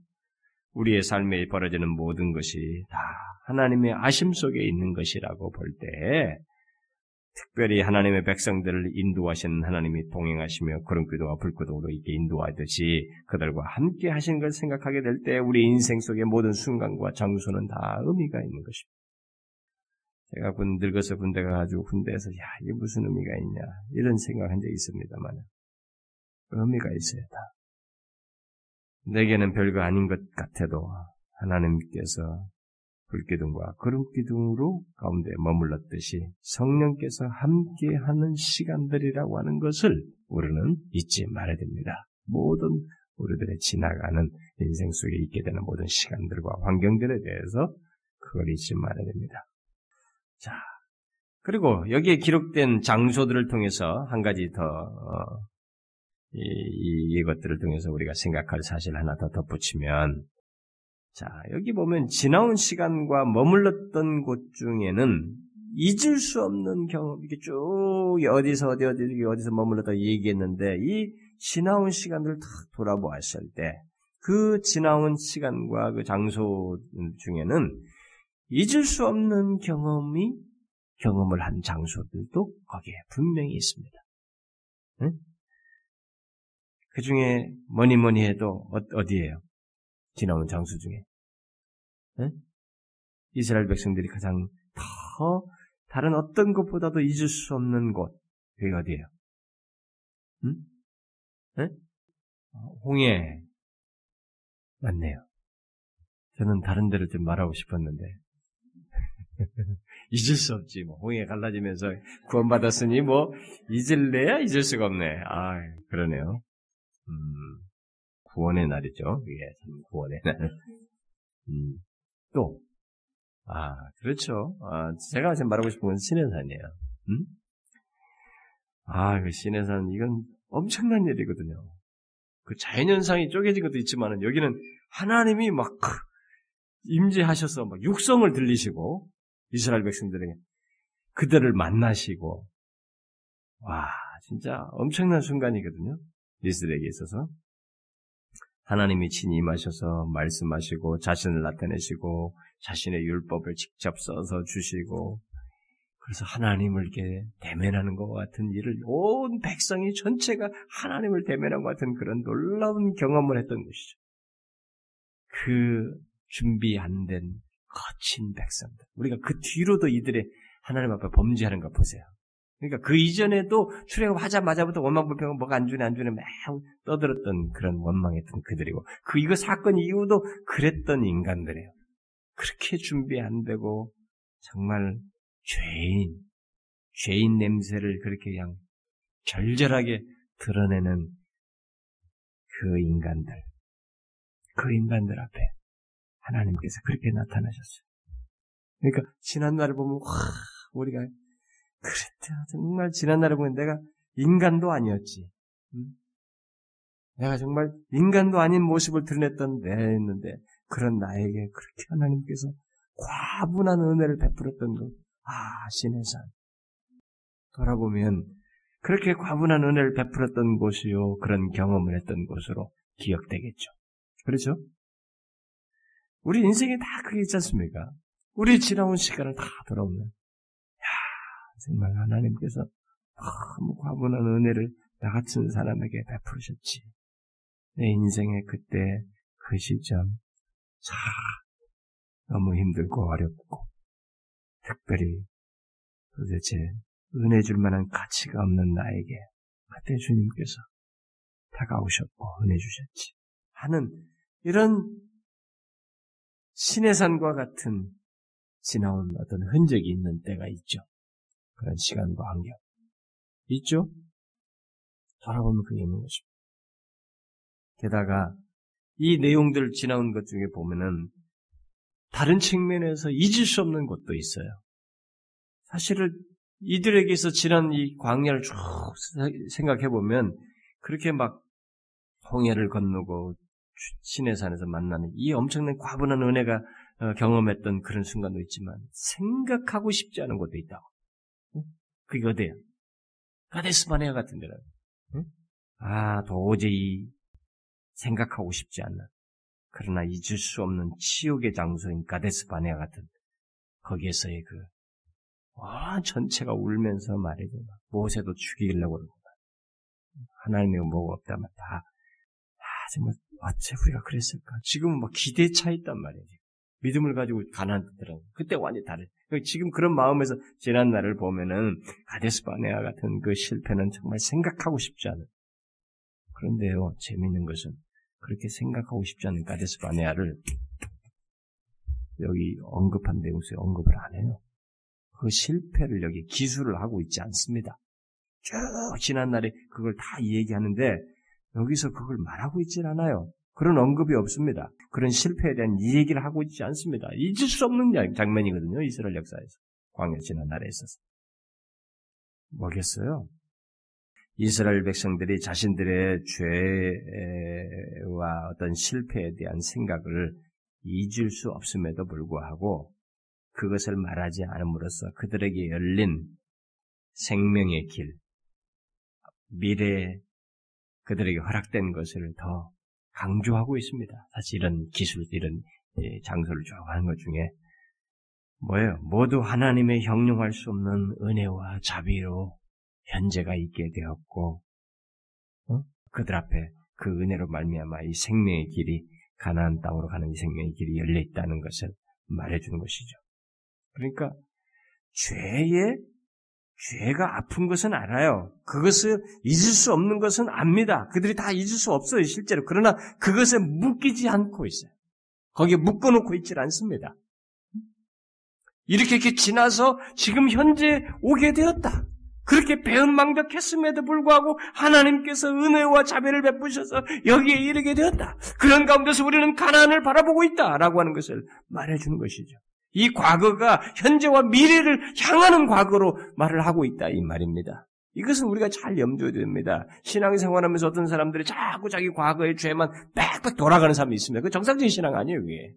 우리의 삶에 벌어지는 모든 것이 다 하나님의 아심 속에 있는 것이라고 볼 때 특별히 하나님의 백성들을 인도하시는 하나님이 동행하시며 구름기도와 불기도로 이렇게 인도하듯이 그들과 함께 하시는 걸 생각하게 될 때 우리 인생 속의 모든 순간과 장소는 다 의미가 있는 것입니다. 제가 군 늙어서 군대 가가지고 군대에서 야 이게 무슨 의미가 있냐 이런 생각한 적이 있습니다만 의미가 있어요 다. 내게는 별거 아닌 것 같아도 하나님께서 불기둥과 거름기둥으로 가운데 머물렀듯이 성령께서 함께하는 시간들이라고 하는 것을 우리는 잊지 말아야 됩니다. 모든 우리들의 지나가는 인생 속에 있게 되는 모든 시간들과 환경들에 대해서 그걸 잊지 말아야 됩니다. 자, 그리고 여기에 기록된 장소들을 통해서 한 가지 더 어, 이, 이, 이것들을 통해서 우리가 생각할 사실 하나 더 덧붙이면 자, 여기 보면 지나온 시간과 머물렀던 곳 중에는 잊을 수 없는 경험, 이게 쭉 어디서 어디 어디 어디서 머물렀다 얘기했는데 이 지나온 시간들을 탁 돌아보았을 때 그 지나온 시간과 그 장소 중에는 잊을 수 없는 경험이 경험을 한 장소들도 거기에 분명히 있습니다. 응? 그 중에 뭐니 뭐니 해도 어, 디에요 지나온 장소 중에 네? 이스라엘 백성들이 가장 더 다른 어떤 것보다도 잊을 수 없는 곳 그게 어디예요? 응? 네? 홍해 맞네요. 저는 다른 데를 좀 말하고 싶었는데 잊을 수 없지 뭐 홍해 갈라지면서 구원받았으니 뭐 잊을래야 잊을 수가 없네. 아 그러네요. 음, 구원의 날이죠. 이게 참 구원의 날. 음. 또, 아, 그렇죠. 아, 제가 지금 말하고 싶은 건 신해산이에요. 음? 아, 그 신해산, 이건 엄청난 일이거든요. 그 자연현상이 쪼개진 것도 있지만은 여기는 하나님이 막 임재하셔서 막 육성을 들리시고 이스라엘 백성들에게 그들을 만나시고 와 진짜 엄청난 순간이거든요. 이스라엘에게 있어서 하나님이 친히 임하셔서 말씀하시고 자신을 나타내시고 자신의 율법을 직접 써서 주시고 그래서 하나님을 이렇게 대면하는 것 같은 일을 온 백성이 전체가 하나님을 대면한 것 같은 그런 놀라운 경험을 했던 것이죠. 그 준비 안 된 거친 백성들. 우리가 그 뒤로도 이들의 하나님 앞에 범죄하는 거 보세요. 그러니까 그 이전에도 출애굽하자마자부터 원망 불평은 뭐가 안 주네 안 주네 막 떠들었던 그런 원망했던 그들이고 그 이거 사건 이후도 그랬던 인간들이에요. 그렇게 준비 안 되고 정말 죄인 죄인 냄새를 그렇게 그냥 절절하게 드러내는 그 인간들 그 인간들 앞에 하나님께서 그렇게 나타나셨어요. 그러니까 지난 날을 보면 와 우리가 그랬다. 정말 지난날에 보면 내가 인간도 아니었지. 응? 내가 정말 인간도 아닌 모습을 드러냈던 내였는데 그런 나에게 그렇게 하나님께서 과분한 은혜를 베풀었던 것. 아, 신의 산. 돌아보면 그렇게 과분한 은혜를 베풀었던 곳이요. 그런 경험을 했던 곳으로 기억되겠죠. 그렇죠? 우리 인생에 다 그게 있지 않습니까? 우리 지나온 시간을 다 돌아오면, 야 정말 하나님께서 너무 과분한 은혜를 나 같은 사람에게 베푸셨지. 내 인생의 그때 그 시점, 참 너무 힘들고 어렵고, 특별히 도대체 은혜 줄 만한 가치가 없는 나에게 그때 주님께서 다가오셨고 은혜 주셨지. 하는 이런 신의 산과 같은 지나온 어떤 흔적이 있는 때가 있죠. 그런 시간과 환경. 있죠? 돌아보면 그게 있는 것입니다. 게다가 이 내용들 지나온 것 중에 보면은 다른 측면에서 잊을 수 없는 것도 있어요. 사실은 이들에게서 지난 이 광야를 쭉 생각해 보면 그렇게 막 홍해를 건너고 신의 산에서 만나는 이 엄청난 과분한 은혜가 어, 경험했던 그런 순간도 있지만 생각하고 싶지 않은 것도 있다고. 그게 어디야? 가데스바네아 같은 데라. 아 도저히 생각하고 싶지 않는 그러나 잊을 수 없는 치욕의 장소인 가데스바네아 같은 거기에서의 그 와, 전체가 울면서 말이죠. 모세도 죽이려고 그러고. 하나님의 뭐가 없다면 다, 아, 정말, 어째 우리가 그랬을까? 지금은 막 기대에 차 있단 말이에요. 믿음을 가지고 가난안 듣더라고. 그때 완전히 다르. 지금 그런 마음에서 지난 날을 보면은 가데스 바네아 같은 그 실패는 정말 생각하고 싶지 않은. 그런데요, 재밌는 것은 그렇게 생각하고 싶지 않은 가데스 바네아를 여기 언급한 내용에 언급을 안 해요. 그 실패를 여기 기술을 하고 있지 않습니다. 쭉 지난 날에 그걸 다 얘기하는데 여기서 그걸 말하고 있질 않아요. 그런 언급이 없습니다. 그런 실패에 대한 얘기를 하고 있지 않습니다. 잊을 수 없는 장면이거든요. 이스라엘 역사에서. 광야 지난 날에 있어서. 뭐겠어요? 이스라엘 백성들이 자신들의 죄와 어떤 실패에 대한 생각을 잊을 수 없음에도 불구하고 그것을 말하지 않음으로써 그들에게 열린 생명의 길, 미래에 그들에게 허락된 것을 더 강조하고 있습니다. 사실 이런 기술, 이런 예, 장소를 좋아하는 것 중에 뭐예요? 모두 하나님의 형용할 수 없는 은혜와 자비로 현재가 있게 되었고, 어? 그들 앞에 그 은혜로 말미암아 이 생명의 길이 가나안 땅으로 가는 이 생명의 길이 열려 있다는 것을 말해주는 것이죠. 그러니까 죄의 죄가 아픈 것은 알아요. 그것을 잊을 수 없는 것은 압니다. 그들이 다 잊을 수 없어요, 실제로. 그러나 그것에 묶이지 않고 있어요. 거기에 묶어놓고 있질 않습니다. 이렇게 이렇게 지나서 지금 현재 오게 되었다. 그렇게 배은망덕했음에도 불구하고 하나님께서 은혜와 자비를 베푸셔서 여기에 이르게 되었다. 그런 가운데서 우리는 가난을 바라보고 있다라고 하는 것을 말해주는 것이죠. 이 과거가 현재와 미래를 향하는 과거로 말을 하고 있다 이 말입니다. 이것은 우리가 잘 염두에 됩니다. 신앙생활하면서 어떤 사람들이 자꾸 자기 과거의 죄만 빽빽 돌아가는 사람이 있습니다. 그 정상적인 신앙 아니에요, 그게.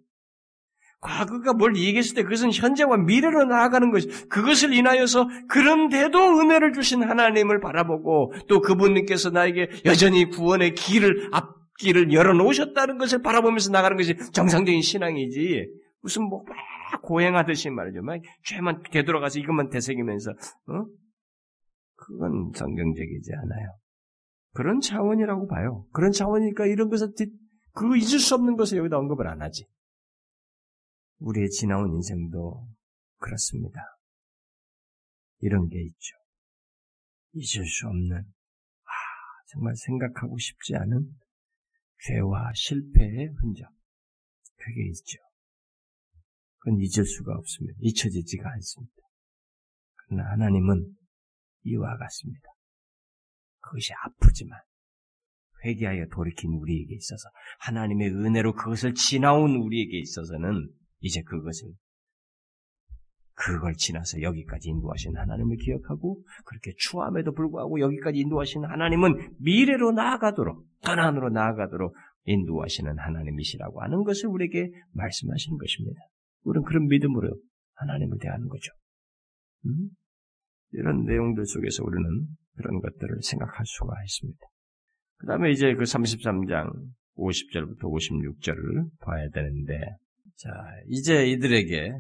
과거가 뭘 얘기했을 때 그것은 현재와 미래로 나아가는 것이 그것을 인하여서 그런데도 은혜를 주신 하나님을 바라보고 또 그분께서 나에게 여전히 구원의 길을 앞길을 열어놓으셨다는 것을 바라보면서 나가는 것이 정상적인 신앙이지 무슨 뭐 고행하듯이 말이죠. 막 죄만 되돌아가서 이것만 되새기면서 어? 그건 성경적이지 않아요. 그런 차원이라고 봐요. 그런 차원이니까 이런 것을 그 잊을 수 없는 것을 여기다 언급을 안 하지. 우리의 지나온 인생도 그렇습니다. 이런 게 있죠. 잊을 수 없는, 아, 정말 생각하고 싶지 않은 죄와 실패의 흔적. 그게 있죠. 그건 잊을 수가 없습니다. 잊혀지지가 않습니다. 그러나 하나님은 이와 같습니다. 그것이 아프지만 회개하여 돌이킨 우리에게 있어서 하나님의 은혜로 그것을 지나온 우리에게 있어서는 이제 그것을 그걸 지나서 여기까지 인도하신 하나님을 기억하고 그렇게 추함에도 불구하고 여기까지 인도하신 하나님은 미래로 나아가도록 가난으로 나아가도록 인도하시는 하나님이시라고 하는 것을 우리에게 말씀하시는 것입니다. 우리는 그런 믿음으로 하나님을 대하는 거죠. 음? 이런 내용들 속에서 우리는 그런 것들을 생각할 수가 있습니다. 그 다음에 이제 그 33장 50절부터 56절을 봐야 되는데, 자, 이제 이들에게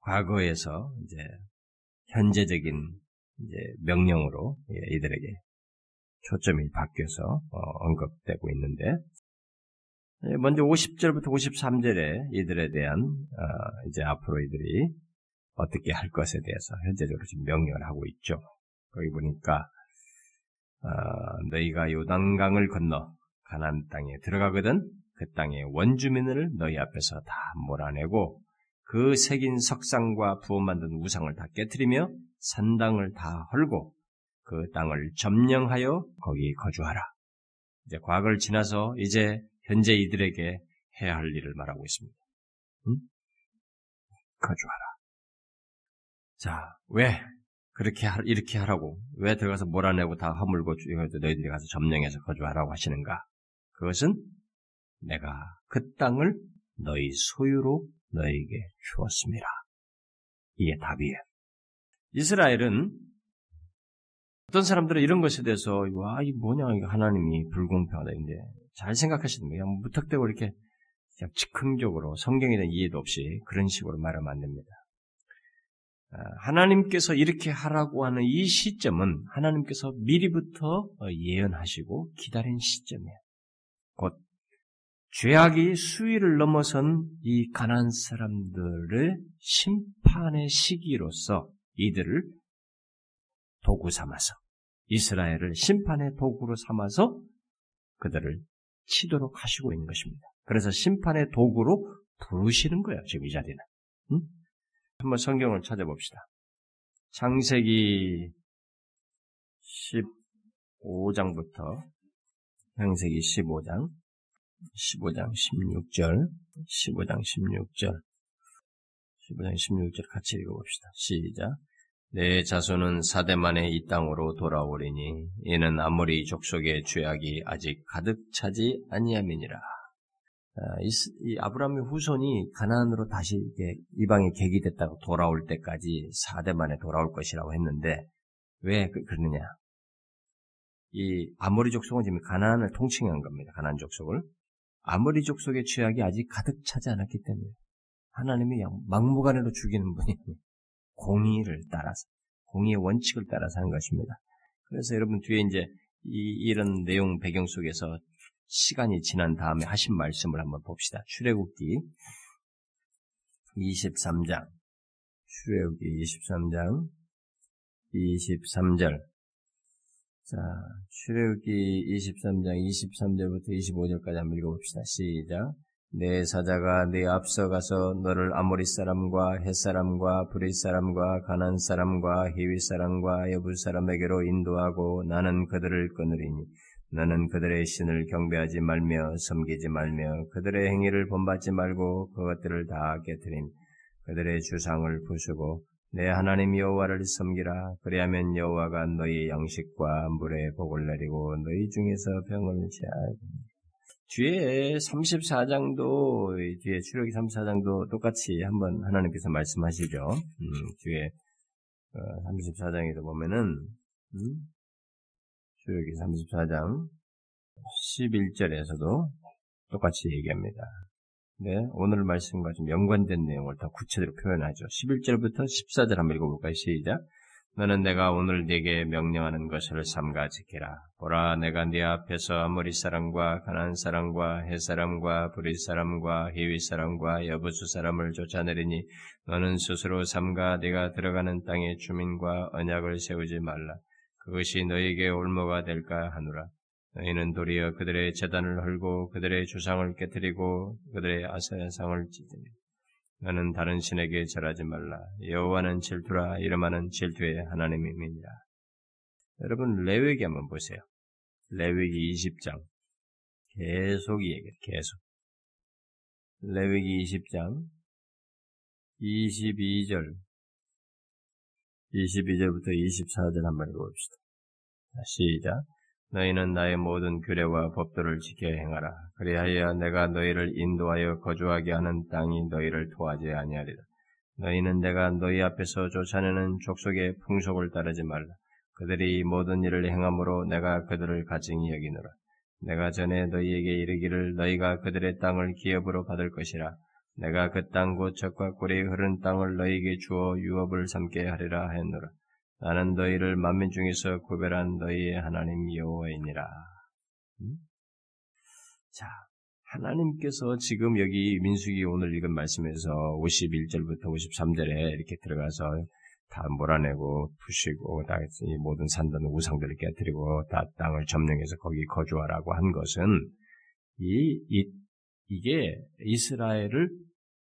과거에서 이제 현재적인 이제 명령으로 예, 이들에게 초점이 바뀌어서 어, 언급되고 있는데, 예, 먼저 50절부터 53절에 이들에 대한 어, 이제 앞으로 이들이 어떻게 할 것에 대해서 현재적으로 지금 명령을 하고 있죠. 거기 보니까 어, 너희가 요단강을 건너 가나안 땅에 들어가거든 그 땅의 원주민을 너희 앞에서 다 몰아내고 그 새긴 석상과 부어 만든 우상을 다 깨뜨리며 산당을 다 헐고 그 땅을 점령하여 거기 거주하라. 이제 과거를 지나서 이제 현재 이들에게 해야 할 일을 말하고 있습니다. 응? 거주하라. 자, 왜 그렇게 하, 이렇게 하라고 왜 들어가서 몰아내고 다 허물고 너희들이 가서 점령해서 거주하라고 하시는가? 그것은 내가 그 땅을 너희 소유로 너희에게 주었습니다. 이게 답이에요. 이스라엘은 어떤 사람들은 이런 것에 대해서 와, 이 뭐냐, 하나님이 불공평하다. 잘 생각하시는 거예요. 무턱대고 이렇게 그냥 즉흥적으로 성경에 대한 이해도 없이 그런 식으로 말하면 안 됩니다. 아, 하나님께서 이렇게 하라고 하는 이 시점은 하나님께서 미리부터 예언하시고 기다린 시점이에요. 곧 죄악이 수위를 넘어선 이 가난 사람들의 심판의 시기로서 이들을 도구 삼아서 이스라엘을 심판의 도구로 삼아서 그들을 치도록 하시고 있는 것입니다. 그래서 심판의 도구로 부르시는 거예요. 지금 이 자리는. 응? 한번 성경을 찾아봅시다. 창세기 15장부터 창세기 15장 15장 16절 15장 16절 15장 16절 같이 읽어봅시다. 시작 내 자손은 사대 만에 이 땅으로 돌아오리니 이는 아모리 족속의 죄악이 아직 가득 차지 아니함이니라. 아, 이 아브라함의 후손이 가나안으로 다시 이방에 계기됐다고 돌아올 때까지 4대 만에 돌아올 것이라고 했는데 왜 그, 그러느냐? 이 아모리 족속은 지금 가나안을 통칭한 겁니다. 가나안 족속을 아모리 족속의 죄악이 아직 가득 차지 않았기 때문에 하나님이 막무가내로 죽이는 분이 공의를 따라서 공의의 원칙을 따라서 하는 것입니다. 그래서 여러분 뒤에 이제 이, 이런 내용 배경 속에서 시간이 지난 다음에 하신 말씀을 한번 봅시다. 출애굽기 23장 출애굽기 23장 23절 자, 출애굽기 23장 23절부터 25절까지 한번 읽어봅시다. 시작. 내 사자가 네 앞서 가서 너를 아모리 사람과 햇 사람과 브리 사람과 가난 사람과 히위 사람과 여부 사람에게로 인도하고 나는 그들을 끊으리니 너는 그들의 신을 경배하지 말며 섬기지 말며 그들의 행위를 본받지 말고 그것들을 다 깨뜨린 그들의 주상을 부수고 내 하나님 여호와를 섬기라. 그리하면 여호와가 너희 양식과 물에 복을 내리고 너희 중에서 병을 제하리 뒤에 34장도 뒤에 출애기 34장도 똑같이 한번 하나님께서 말씀하시죠. 음, 뒤에 34장에도 어, 보면은 음, 출애기 34장 11절에서도 똑같이 얘기합니다. 네, 오늘 말씀과 좀 연관된 내용을 더 구체적으로 표현하죠. 11절부터 14절 한번 읽어볼까요? 시작. 너는 내가 오늘 네게 명령하는 것을 삼가 지키라. 보라, 내가 네 앞에서 아모리 사람과 가난 사람과 해 사람과 브리 사람과 히위 사람과 여부수 사람을 쫓아내리니 너는 스스로 삼가 네가 들어가는 땅의 주민과 언약을 세우지 말라. 그것이 너에게 올모가 될까 하노라. 너희는 도리어 그들의 재단을 헐고 그들의 주상을 깨뜨리고 그들의 아사야상을 찢으니 너는 다른 신에게 절하지 말라. 여호와는 질투라 이름하는 질투의 하나님임이니라. 여러분 레위기 한번 보세요. 레위기 20장 계속 얘기해 계속. 레위기 20장 22절 22절부터 24절 한번 읽어봅시다. 시작. 너희는 나의 모든 규례와 법도를 지켜 행하라. 그리하여 내가 너희를 인도하여 거주하게 하는 땅이 너희를 토하지 아니하리라. 너희는 내가 너희 앞에서 쫓아내는 족속의 풍속을 따르지 말라. 그들이 모든 일을 행함으로 내가 그들을 가증히 여기노라. 내가 전에 너희에게 이르기를 너희가 그들의 땅을 기업으로 받을 것이라. 내가 그 땅 곧 적과 꿀이 흐른 땅을 너희에게 주어 유업을 삼게 하리라 하였노라. 나는 너희를 만민 중에서 구별한 너희의 하나님 여호와이니라. 음? 자, 하나님께서 지금 여기 민수기 오늘 읽은 말씀에서 51절부터 53절에 이렇게 들어가서 다 몰아내고 푸시고 다 모든 산단 우상들을 깨뜨리고 다 땅을 점령해서 거기 거주하라고 한 것은 이, 이 이게 이스라엘을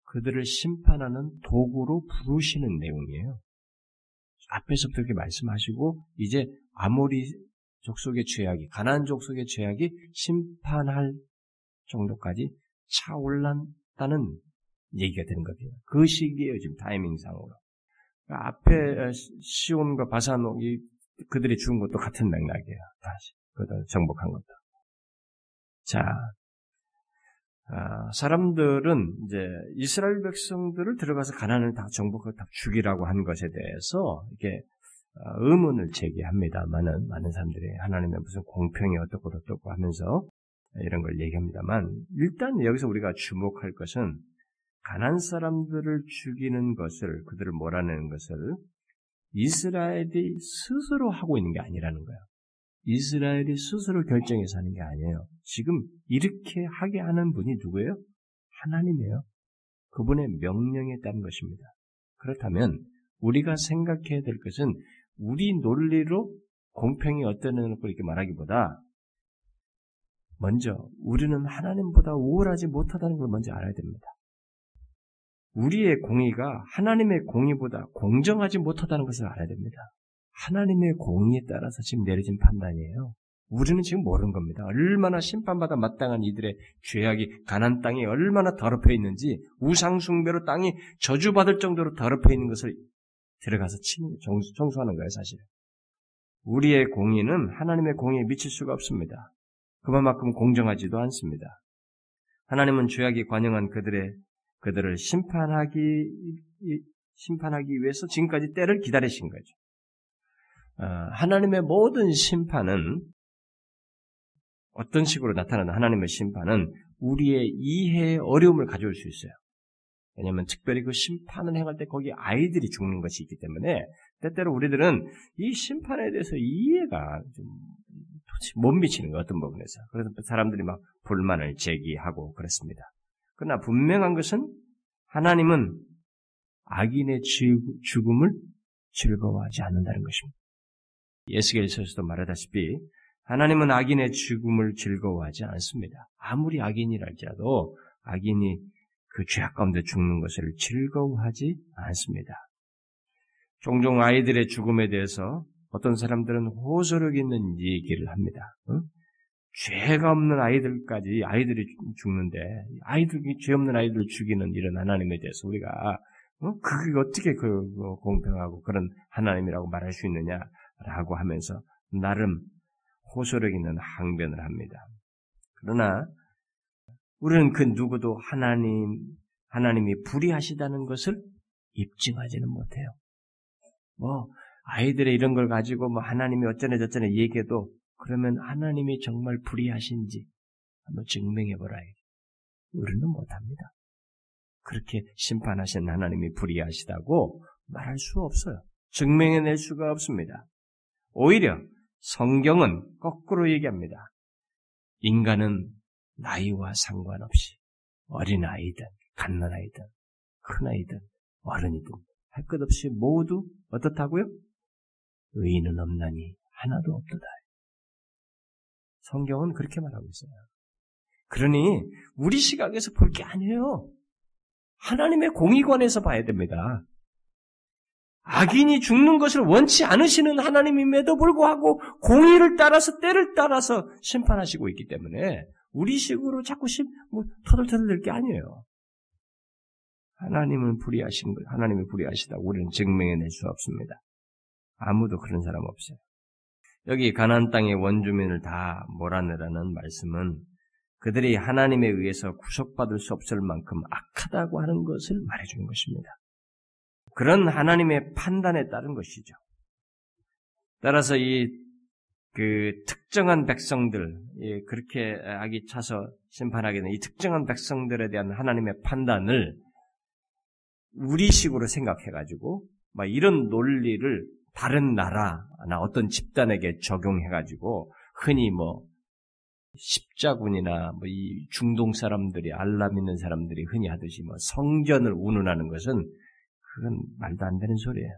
그들을 심판하는 도구로 부르시는 내용이에요. 앞에서부터 이렇게 말씀하시고 이제 아모리 족속의 죄악이 가나안 족속의 죄악이 심판할 정도까지 차올랐다는 얘기가 되는 거예요. 그 시기에요 지금 타이밍상으로. 그러니까 앞에 시온과 바산옥이 그들이 죽은 것도 같은 맥락이에요. 다시 그들 정복한 것도. 자, 아, 사람들은 이제 이스라엘 백성들을 들어가서 가난을 다 정복하고 다 죽이라고 한 것에 대해서 이렇게 아, 의문을 제기합니다만은 많은 사람들이 하나님의 무슨 공평이 어떻고 어떻고 하면서 이런 걸 얘기합니다만 일단 여기서 우리가 주목할 것은 가난 사람들을 죽이는 것을 그들을 몰아내는 것을 이스라엘이 스스로 하고 있는 게 아니라는 거예요. 이스라엘이 스스로 결정해서 하는 게 아니에요. 지금 이렇게 하게 하는 분이 누구예요? 하나님이에요. 그분의 명령에 따른 것입니다. 그렇다면 우리가 생각해야 될 것은 우리 논리로 공평이 어떠냐고 이렇게 말하기보다 먼저 우리는 하나님보다 우월하지 못하다는 걸 먼저 알아야 됩니다. 우리의 공의가 하나님의 공의보다 공정하지 못하다는 것을 알아야 됩니다. 하나님의 공의에 따라서 지금 내려진 판단이에요. 우리는 지금 모르는 겁니다. 얼마나 심판받아 마땅한 이들의 죄악이 가난 땅에 얼마나 더럽혀 있는지 우상숭배로 땅이 저주받을 정도로 더럽혀 있는 것을 들어가서 청소, 하는 거예요, 사실. 우리의 공의는 하나님의 공의에 미칠 수가 없습니다. 그만큼 공정하지도 않습니다. 하나님은 죄악이 관영한 그들의 그들을 심판하기 심판하기 위해서 지금까지 때를 기다리신 거죠. 어, 하나님의 모든 심판은 어떤 식으로 나타나는 하나님의 심판은 우리의 이해에 어려움을 가져올 수 있어요. 왜냐하면 특별히 그 심판을 행할 때 거기 아이들이 죽는 것이 있기 때문에 때때로 우리들은 이 심판에 대해서 이해가 좀 못 미치는 거 어떤 부분에서 그래서 사람들이 막 불만을 제기하고 그렇습니다. 그러나 분명한 것은 하나님은 악인의 죽음을 즐거워하지 않는다는 것입니다. 예수께서도 말하다시피 하나님은 악인의 죽음을 즐거워하지 않습니다. 아무리 악인이랄지라도 악인이 그 죄악 가운데 죽는 것을 즐거워하지 않습니다. 종종 아이들의 죽음에 대해서 어떤 사람들은 호소력 있는 얘기를 합니다. 어? 죄가 없는 아이들까지 아이들이 죽는데 아이들이 죄 없는 아이들을 죽이는 이런 하나님에 대해서 우리가 어? 그게 어떻게 그 공평하고 그런 하나님이라고 말할 수 있느냐? 라고 하면서 나름 호소력 있는 항변을 합니다. 그러나 우리는 그 누구도 하나님, 하나님이 불의하시다는 것을 입증하지는 못해요. 뭐, 아이들의 이런 걸 가지고 뭐 하나님이 어쩌네 저쩌네 얘기해도 그러면 하나님이 정말 불의하신지 한번 증명해보라. 우리는 못합니다. 그렇게 심판하신 하나님이 불의하시다고 말할 수 없어요. 증명해낼 수가 없습니다. 오히려 성경은 거꾸로 얘기합니다. 인간은 나이와 상관없이 어린아이든 갓난아이든 큰아이든 어른이든 할 것 없이 모두 어떻다고요? 의인은 없나니 하나도 없도다. 성경은 그렇게 말하고 있어요. 그러니 우리 시각에서 볼 게 아니에요. 하나님의 공의관에서 봐야 됩니다. 악인이 죽는 것을 원치 않으시는 하나님임에도 불구하고 공의를 따라서 때를 따라서 심판하시고 있기 때문에 우리 식으로 자꾸 심, 뭐, 터들터들 될게 아니에요. 하나님은 불의하신 것, 하나님이 불의하시다. 우리는 증명해낼 수 없습니다. 아무도 그런 사람 없어요. 여기 가나안 땅의 원주민을 다 몰아내라는 말씀은 그들이 하나님에 의해서 구속받을 수 없을 만큼 악하다고 하는 것을 말해주는 것입니다. 그런 하나님의 판단에 따른 것이죠. 따라서 이 그 특정한 백성들, 예, 그렇게 악이 차서 심판하게 되는 이 특정한 백성들에 대한 하나님의 판단을 우리식으로 생각해가지고, 막 이런 논리를 다른 나라나 어떤 집단에게 적용해가지고, 흔히 뭐, 십자군이나 뭐 이 중동 사람들이 알라 믿는 사람들이 흔히 하듯이 뭐 성전을 운운하는 것은 그건 말도 안 되는 소리예요.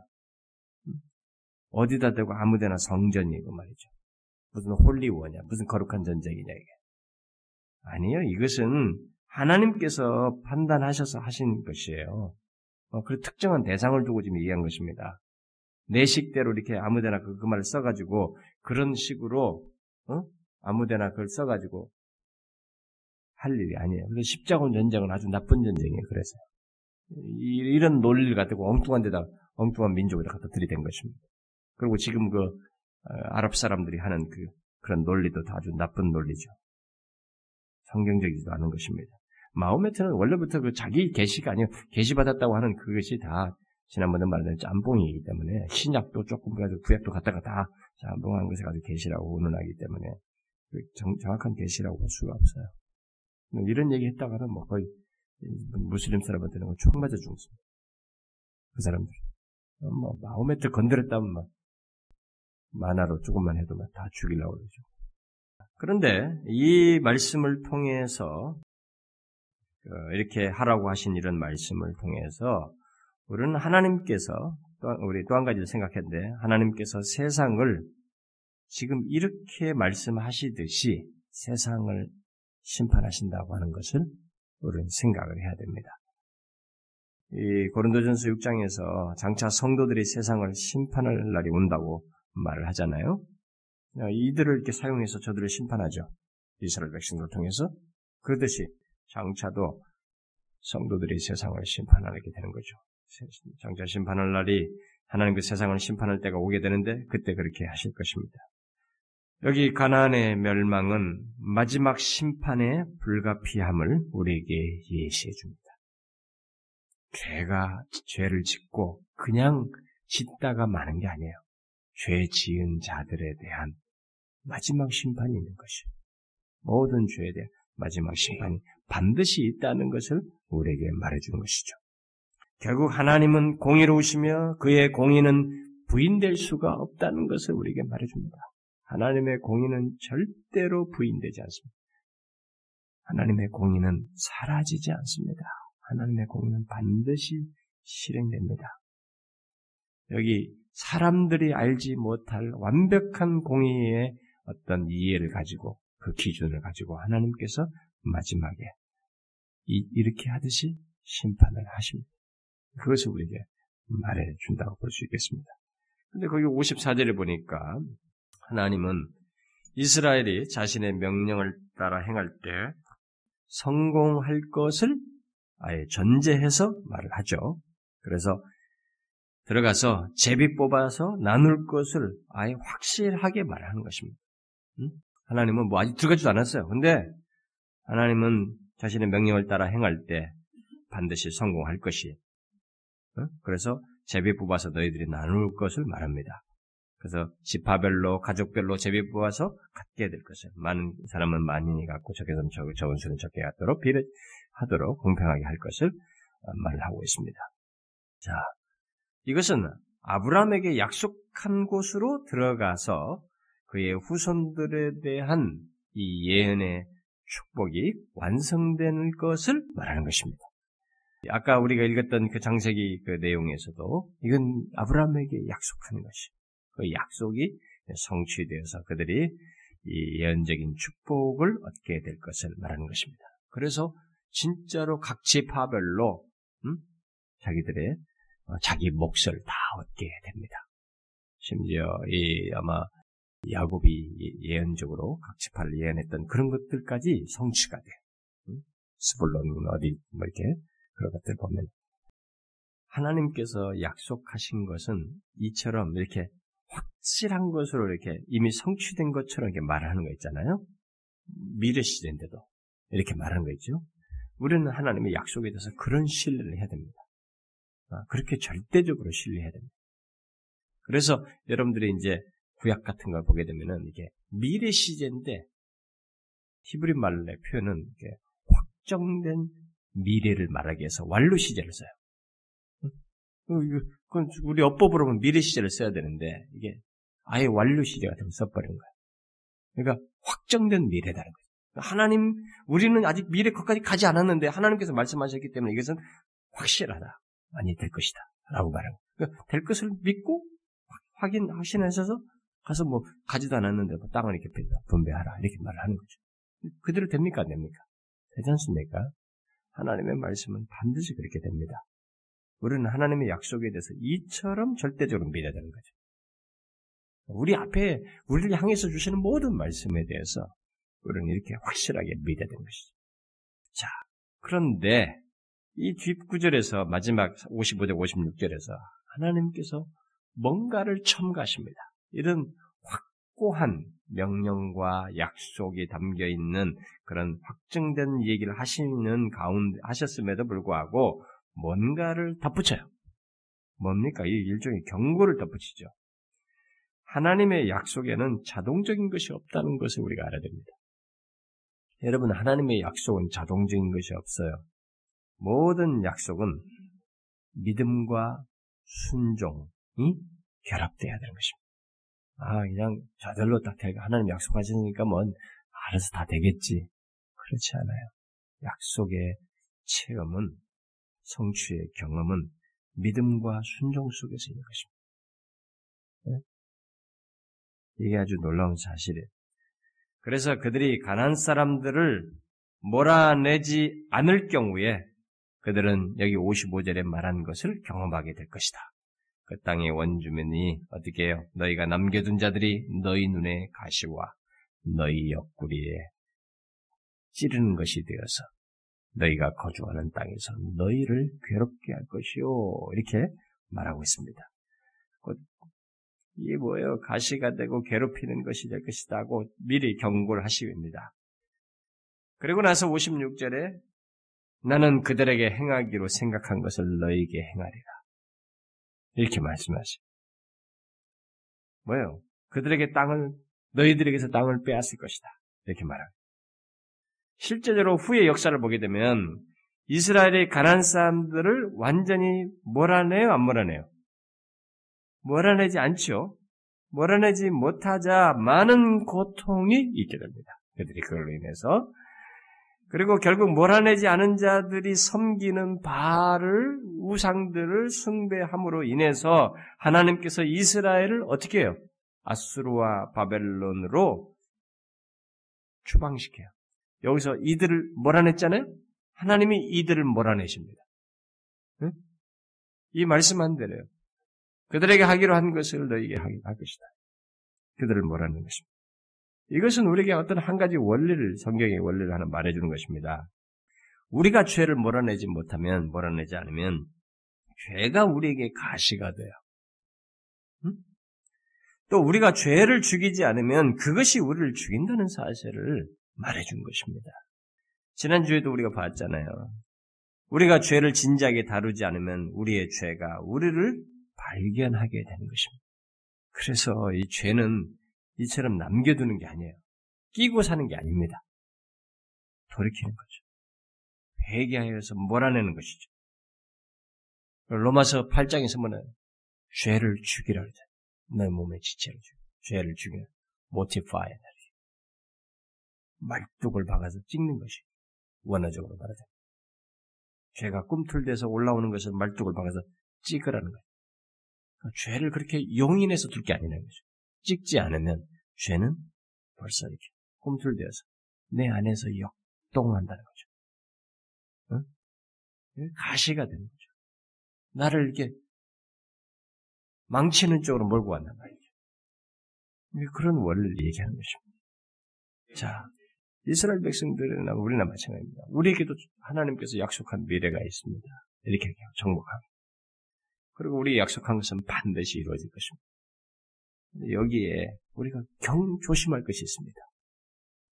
어디다 대고 아무데나 성전이고 말이죠. 무슨 홀리워냐, 무슨 거룩한 전쟁이냐 이게. 아니요, 이것은 하나님께서 판단하셔서 하신 것이에요. 어, 그 특정한 대상을 두고 지금 얘기한 것입니다. 내 식대로 이렇게 아무데나 그, 그 말을 써가지고 그런 식으로 어? 아무데나 그걸 써가지고 할 일이 아니에요. 그래서 십자군 전쟁은 아주 나쁜 전쟁이에요. 그래서 이런 논리를 갖다고 엉뚱한 데다 엉뚱한 민족에다 갖다 들이댄 것입니다. 그리고 지금 그 어, 아랍 사람들이 하는 그 그런 논리도 다 아주 나쁜 논리죠. 성경적이지도 않은 것입니다. 마호메트는 원래부터 그 자기 계시가 아니요 계시 받았다고 하는 그것이 다 지난번에 말한 짬뽕이기 때문에 신약도 조금 가지고 구약도 갖다가 다 짬뽕한 것을 가지고 계시라고 운운하기 때문에 그 정, 확한 계시라고 볼 수가 없어요. 뭐 이런 얘기 했다가는 뭐 거의 무슬림 사람한테는 뭐총 맞아 죽습니다. 그 사람들. 뭐 마호메트 건드렸다면 막 만화로 조금만 해도 막 다 죽이려고 그러죠. 그런데 이 말씀을 통해서 어, 이렇게 하라고 하신 이런 말씀을 통해서 우리는 하나님께서 우리 또 한 가지를 생각했는데 하나님께서 세상을 지금 이렇게 말씀하시듯이 세상을 심판하신다고 하는 것을 우리는 생각을 해야 됩니다. 이 고린도전서 6장에서 장차 성도들이 세상을 심판할 날이 온다고 말을 하잖아요. 이들을 이렇게 사용해서 저들을 심판하죠. 이스라엘 백성들을 통해서 그러듯이 장차도 성도들이 세상을 심판하게 되는 거죠. 장차 심판할 날이 하나님 그 세상을 심판할 때가 오게 되는데 그때 그렇게 하실 것입니다. 여기 가나안의 멸망은 마지막 심판의 불가피함을 우리에게 예시해 줍니다. 죄가 죄를 짓고 그냥 짓다가 마는 게 아니에요. 죄 지은 자들에 대한 마지막 심판이 있는 것이에요. 모든 죄에 대한 마지막 심판이 반드시 있다는 것을 우리에게 말해주는 것이죠. 결국 하나님은 공의로우시며 그의 공의는 부인될 수가 없다는 것을 우리에게 말해줍니다. 하나님의 공의는 절대로 부인되지 않습니다. 하나님의 공의는 사라지지 않습니다. 하나님의 공의는 반드시 실행됩니다. 여기 사람들이 알지 못할 완벽한 공의의 어떤 이해를 가지고 그 기준을 가지고 하나님께서 마지막에 이, 이렇게 하듯이 심판을 하십니다. 그것을 우리에게 말해 준다고 볼 수 있겠습니다. 근데 거기 54절에 보니까 하나님은 이스라엘이 자신의 명령을 따라 행할 때 성공할 것을 아예 전제해서 말을 하죠. 그래서 들어가서 제비 뽑아서 나눌 것을 아예 확실하게 말하는 것입니다. 하나님은 뭐 아직 들어가지도 않았어요. 근데 하나님은 자신의 명령을 따라 행할 때 반드시 성공할 것이. 그래서 제비 뽑아서 너희들이 나눌 것을 말합니다. 그래서 지파별로 가족별로 제비 뽑아서 갖게 될 것을 많은 사람은 많이 갖고 적게 사람 적, 적은 수는 적게 갖도록 비례 하도록 공평하게 할 것을 어, 말을 하고 있습니다. 자, 이것은 아브라함에게 약속한 곳으로 들어가서 그의 후손들에 대한 이 예언의 축복이 완성되는 것을 말하는 것입니다. 아까 우리가 읽었던 그 장세기 그 내용에서도 이건 아브라함에게 약속하는 것이 그 약속이 성취되어서 그들이 이 예언적인 축복을 얻게 될 것을 말하는 것입니다. 그래서 진짜로 각 지파별로 음? 자기들의 어, 자기 몫을 다 얻게 됩니다. 심지어 이 아마 야곱이 예언적으로 각 지파를 예언했던 그런 것들까지 성취가 돼요. 음? 스불론 어디 뭐 이렇게 그런 것들 보면 하나님께서 약속하신 것은 이처럼 이렇게 확실한 것으로 이렇게 이미 성취된 것처럼 이렇게 말하는 거 있잖아요. 미래 시대인데도 이렇게 말하는 거 있죠. 우리는 하나님의 약속에 대해서 그런 신뢰를 해야 됩니다. 아, 그렇게 절대적으로 신뢰해야 됩니다. 그래서 여러분들이 이제 구약 같은 걸 보게 되면은 이게 미래 시제인데 히브리 말의 표현은 이게 확정된 미래를 말하기 위해서 완료 시제를 써요. 그건 우리 어법으로 보면 미래 시제를 써야 되는데 이게 아예 완료 시제가 좀 써버린 거예요. 그러니까 확정된 미래다는 거죠. 하나님, 우리는 아직 미래 것까지 가지 않았는데 하나님께서 말씀하셨기 때문에 이것은 확실하다. 많이 될 것이다. 라고 거예요. 그러니까 될 것을 믿고 확인, 확신하셔서 가서 뭐 가지도 않았는데 뭐 땅을 이렇게 분배하라. 이렇게 말을 하는 거죠. 그대로 됩니까? 안 됩니까? 되지 않습니까? 하나님의 말씀은 반드시 그렇게 됩니다. 우리는 하나님의 약속에 대해서 이처럼 절대적으로 믿어야 되는 거죠. 우리 앞에 우리를 향해서 주시는 모든 말씀에 대해서 우리는 이렇게 확실하게 믿어야 되는 것이죠. 자, 그런데 이 뒷구절에서 마지막 55대 56절에서 하나님께서 뭔가를 첨가하십니다. 이런 확고한 명령과 약속이 담겨 있는 그런 확증된 얘기를 하시는 가운데 하셨음에도 불구하고 뭔가를 덧붙여요. 뭡니까? 이 일종의 경고를 덧붙이죠. 하나님의 약속에는 자동적인 것이 없다는 것을 우리가 알아야 됩니다. 여러분, 하나님의 약속은 자동적인 것이 없어요. 모든 약속은 믿음과 순종이 결합돼야 되는 것입니다. 아, 그냥 저절로 딱 되고 하나님 약속하시니까 뭐 알아서 다 되겠지. 그렇지 않아요. 약속의 체험은 성취의 경험은 믿음과 순종 속에서 있는 것입니다. 네? 이게 아주 놀라운 사실이에요. 그래서 그들이 가난 사람들을 몰아내지 않을 경우에 그들은 여기 55절에 말한 것을 경험하게 될 것이다. 그 땅의 원주민이 어떻게 해요? 너희가 남겨둔 자들이 너희 눈에 가시와 너희 옆구리에 찌르는 것이 되어서 너희가 거주하는 땅에서 너희를 괴롭게 할 것이요. 이렇게 말하고 있습니다. 이게 뭐예요? 가시가 되고 괴롭히는 것이 될 것이다 고 미리 경고를 하시입니다. 그리고 나서 56절에 나는 그들에게 행하기로 생각한 것을 너희에게 행하리라. 이렇게 말씀하시죠. 뭐예요? 그들에게 땅을, 너희들에게서 땅을 빼앗을 것이다. 이렇게 말합니다. 실제적으로 후의 역사를 보게 되면 이스라엘의 가난 사람들을 완전히 몰아내요, 안 몰아내요? 몰아내지 않죠. 몰아내지 못하자 많은 고통이 있게 됩니다. 그들이 그걸로 인해서 그리고 결국 몰아내지 않은 자들이 섬기는 바를 우상들을 숭배함으로 인해서 하나님께서 이스라엘을 어떻게 해요? 아수르와 바벨론으로 추방시켜요. 여기서 이들을 몰아냈잖아요? 하나님이 이들을 몰아내십니다. 응? 이 말씀한 대로요. 그들에게 하기로 한 것을 너희에게 할 것이다. 그들을 몰아내는 것입니다. 이것은 우리에게 어떤 한 가지 원리를, 성경의 원리를 하나 말해주는 것입니다. 우리가 죄를 몰아내지 못하면, 몰아내지 않으면, 죄가 우리에게 가시가 돼요. 응? 또 우리가 죄를 죽이지 않으면 그것이 우리를 죽인다는 사실을 말해준 것입니다. 지난주에도 우리가 봤잖아요. 우리가 죄를 진지하게 다루지 않으면 우리의 죄가 우리를 발견하게 되는 것입니다. 그래서 이 죄는 이처럼 남겨두는 게 아니에요. 끼고 사는 게 아닙니다. 돌이키는 거죠. 회개하여서 몰아내는 것이죠. 로마서 8장에서 뭐는 죄를 죽이라. 너 몸의 지체를 죽여. 죄를 죽여. 모티파이. 말뚝을 박아서 찍는 것이 원어적으로 말하자. 죄가 꿈틀대서 올라오는 것을 말뚝을 박아서 찍으라는 거예요. 그러니까 죄를 그렇게 용인해서 둘 게 아니라는 거죠. 찍지 않으면 죄는 벌써 이렇게 꿈틀대어서 내 안에서 역동한다는 거죠. 응? 가시가 되는 거죠. 나를 이렇게 망치는 쪽으로 몰고 간단 말이죠. 그런 원리를 얘기하는 것입니다. 자, 이스라엘 백성들이나 우리나 마찬가지입니다. 우리에게도 하나님께서 약속한 미래가 있습니다. 이렇게 정복하고. 그리고 우리 약속한 것은 반드시 이루어질 것입니다. 여기에 우리가 경 조심할 것이 있습니다.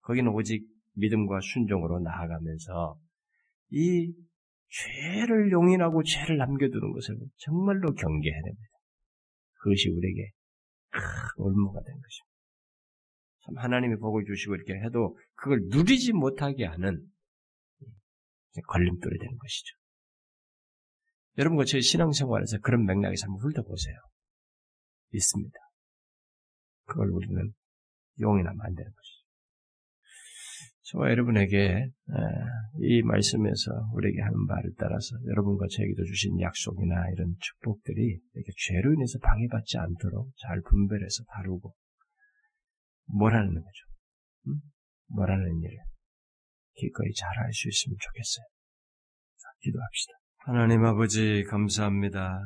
거기는 오직 믿음과 순종으로 나아가면서 이 죄를 용인하고 죄를 남겨두는 것을 정말로 경계해야 됩니다. 그것이 우리에게 큰 올무가 된 것입니다. 참 하나님이 복을 주시고 이렇게 해도 그걸 누리지 못하게 하는 걸림돌이 되는 것이죠. 여러분과 제 신앙생활에서 그런 맥락에서 한번 훑어보세요. 있습니다. 그걸 우리는 용인하면 안 되는 것이죠. 저와 여러분에게 이 말씀에서 우리에게 하는 말을 따라서 여러분과 저에게도 주신 약속이나 이런 축복들이 이렇게 죄로 인해서 방해받지 않도록 잘 분별해서 다루고 뭐라는 거죠. 음? 뭐라는 일을 기꺼이 잘할수 있으면 좋겠어요. 자, 기도합시다. 하나님 아버지 감사합니다.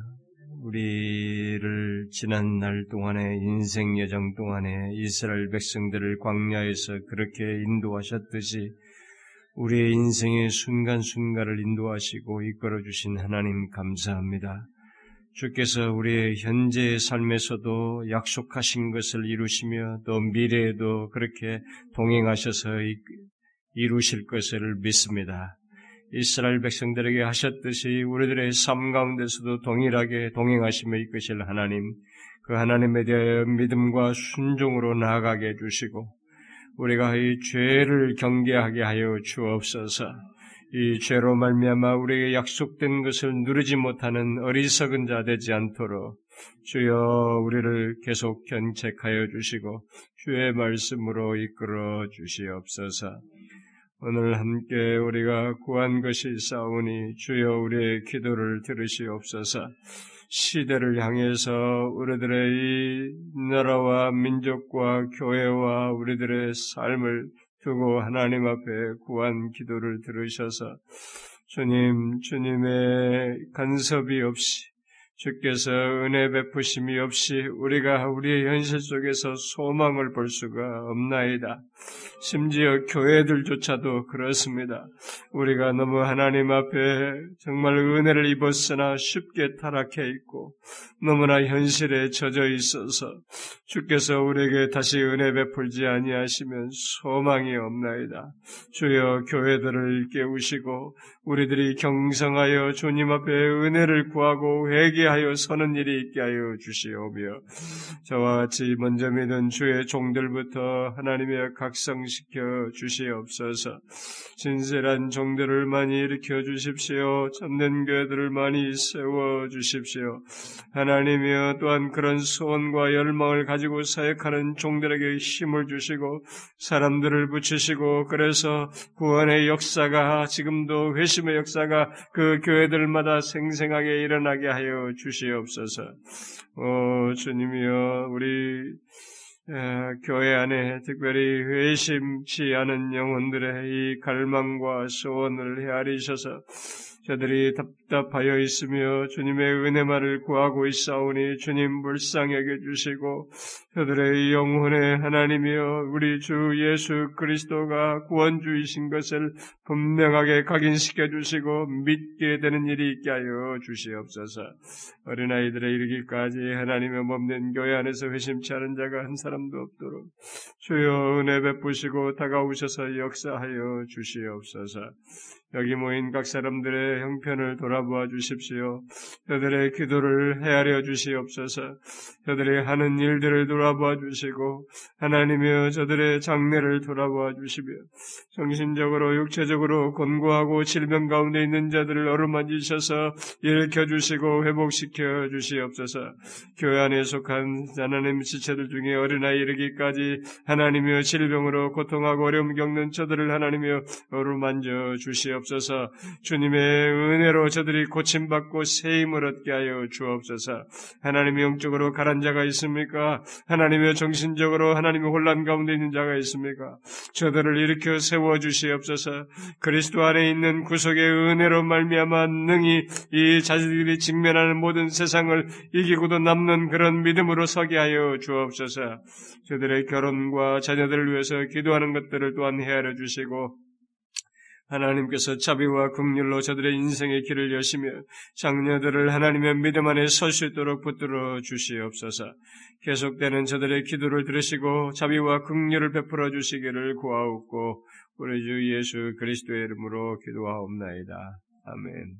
우리를 지난 날 동안에 인생 여정 동안에 이스라엘 백성들을 광야에서 그렇게 인도하셨듯이 우리의 인생의 순간순간을 인도하시고 이끌어 주신 하나님 감사합니다. 주께서 우리의 현재의 삶에서도 약속하신 것을 이루시며 또 미래에도 그렇게 동행하셔서 이루실 것을 믿습니다. 이스라엘 백성들에게 하셨듯이 우리들의 삶 가운데서도 동일하게 동행하시며 이끄실 하나님, 그 하나님에 대하여 믿음과 순종으로 나아가게 해주시고, 우리가 이 죄를 경계하게 하여 주옵소서. 이 죄로 말미암아 우리에게 약속된 것을 누리지 못하는 어리석은 자 되지 않도록 주여 우리를 계속 견책하여 주시고 주의 말씀으로 이끌어 주시옵소서. 오늘 함께 우리가 구한 것이 싸우니 주여 우리의 기도를 들으시옵소서. 시대를 향해서 우리들의 이 나라와 민족과 교회와 우리들의 삶을 두고 하나님 앞에 구한 기도를 들으셔서 주님, 주님의 간섭이 없이 주께서 은혜 베푸심이 없이 우리가 우리의 현실 속에서 소망을 볼 수가 없나이다. 심지어 교회들조차도 그렇습니다. 우리가 너무 하나님 앞에 정말 은혜를 입었으나 쉽게 타락해 있고 너무나 현실에 젖어 있어서 주께서 우리에게 다시 은혜 베풀지 아니하시면 소망이 없나이다. 주여 교회들을 깨우시고 우리들이 경성하여 주님 앞에 은혜를 구하고 회개하여 서는 일이 있게 하여 주시오며 저와 같이 먼저 믿은 주의 종들부터 하나님의 각성시켜 주시옵소서. 진실한 종들을 많이 일으켜 주십시오. 참된 교회들을 많이 세워 주십시오. 하나님이여 또한 그런 소원과 열망을 가지고 사역하는 종들에게 힘을 주시고 사람들을 붙이시고 그래서 구원의 역사가 지금도 회시 회심의 역사가 그 교회들마다 생생하게 일어나게 하여 주시옵소서. 오, 주님이여, 우리 에, 교회 안에 특별히 회심치 않은 영혼들의 이 갈망과 소원을 헤아리셔서 저들이 답답하여 있으며 주님의 은혜만을 구하고 있사오니 주님 불쌍히 여겨 주시고 저들의 영혼에 하나님이여 우리 주 예수 그리스도가 구원주이신 것을 분명하게 각인시켜 주시고 믿게 되는 일이 있게 하여 주시옵소서. 어린아이들의 이르기까지 하나님의 몸된 교회 안에서 회심치 않은 자가 한 사람도 없도록 주여 은혜 베푸시고 다가오셔서 역사하여 주시옵소서. 여기 모인 각 사람들의 형편을 돌아보아 주십시오. 저들의 기도를 헤아려 주시옵소서. 저들이 하는 일들을 돌아보아 주시고 하나님이여 저들의 장례를 돌아보아 주시며 정신적으로 육체적으로 곤고하고 질병 가운데 있는 자들을 어루만지셔서 일으켜 주시고 회복시켜 주시옵소서. 교회 안에 속한 하나님 지체들 중에 어린아이 이르기까지 하나님이여 질병으로 고통하고 어려움 겪는 저들을 하나님이여 어루만져 주시옵소서. 주옵소서. 주님의 은혜로 저들이 고침받고 새 힘을 얻게 하여 주옵소서. 하나님의 영적으로 가란 자가 있습니까? 하나님의 정신적으로 하나님의 혼란 가운데 있는 자가 있습니까? 저들을 일으켜 세워 주시옵소서. 그리스도 안에 있는 구속의 은혜로 말미암아 능히 이 자들이 직면하는 모든 세상을 이기고도 남는 그런 믿음으로 서게 하여 주옵소서. 저들의 결혼과 자녀들을 위해서 기도하는 것들을 또한 헤아려 주시고 하나님께서 자비와 긍휼로 저들의 인생의 길을 여시며 장녀들을 하나님의 믿음 안에 설 수 있도록 붙들어 주시옵소서. 계속되는 저들의 기도를 들으시고 자비와 긍휼을 베풀어 주시기를 구하옵고 우리 주 예수 그리스도의 이름으로 기도하옵나이다. 아멘.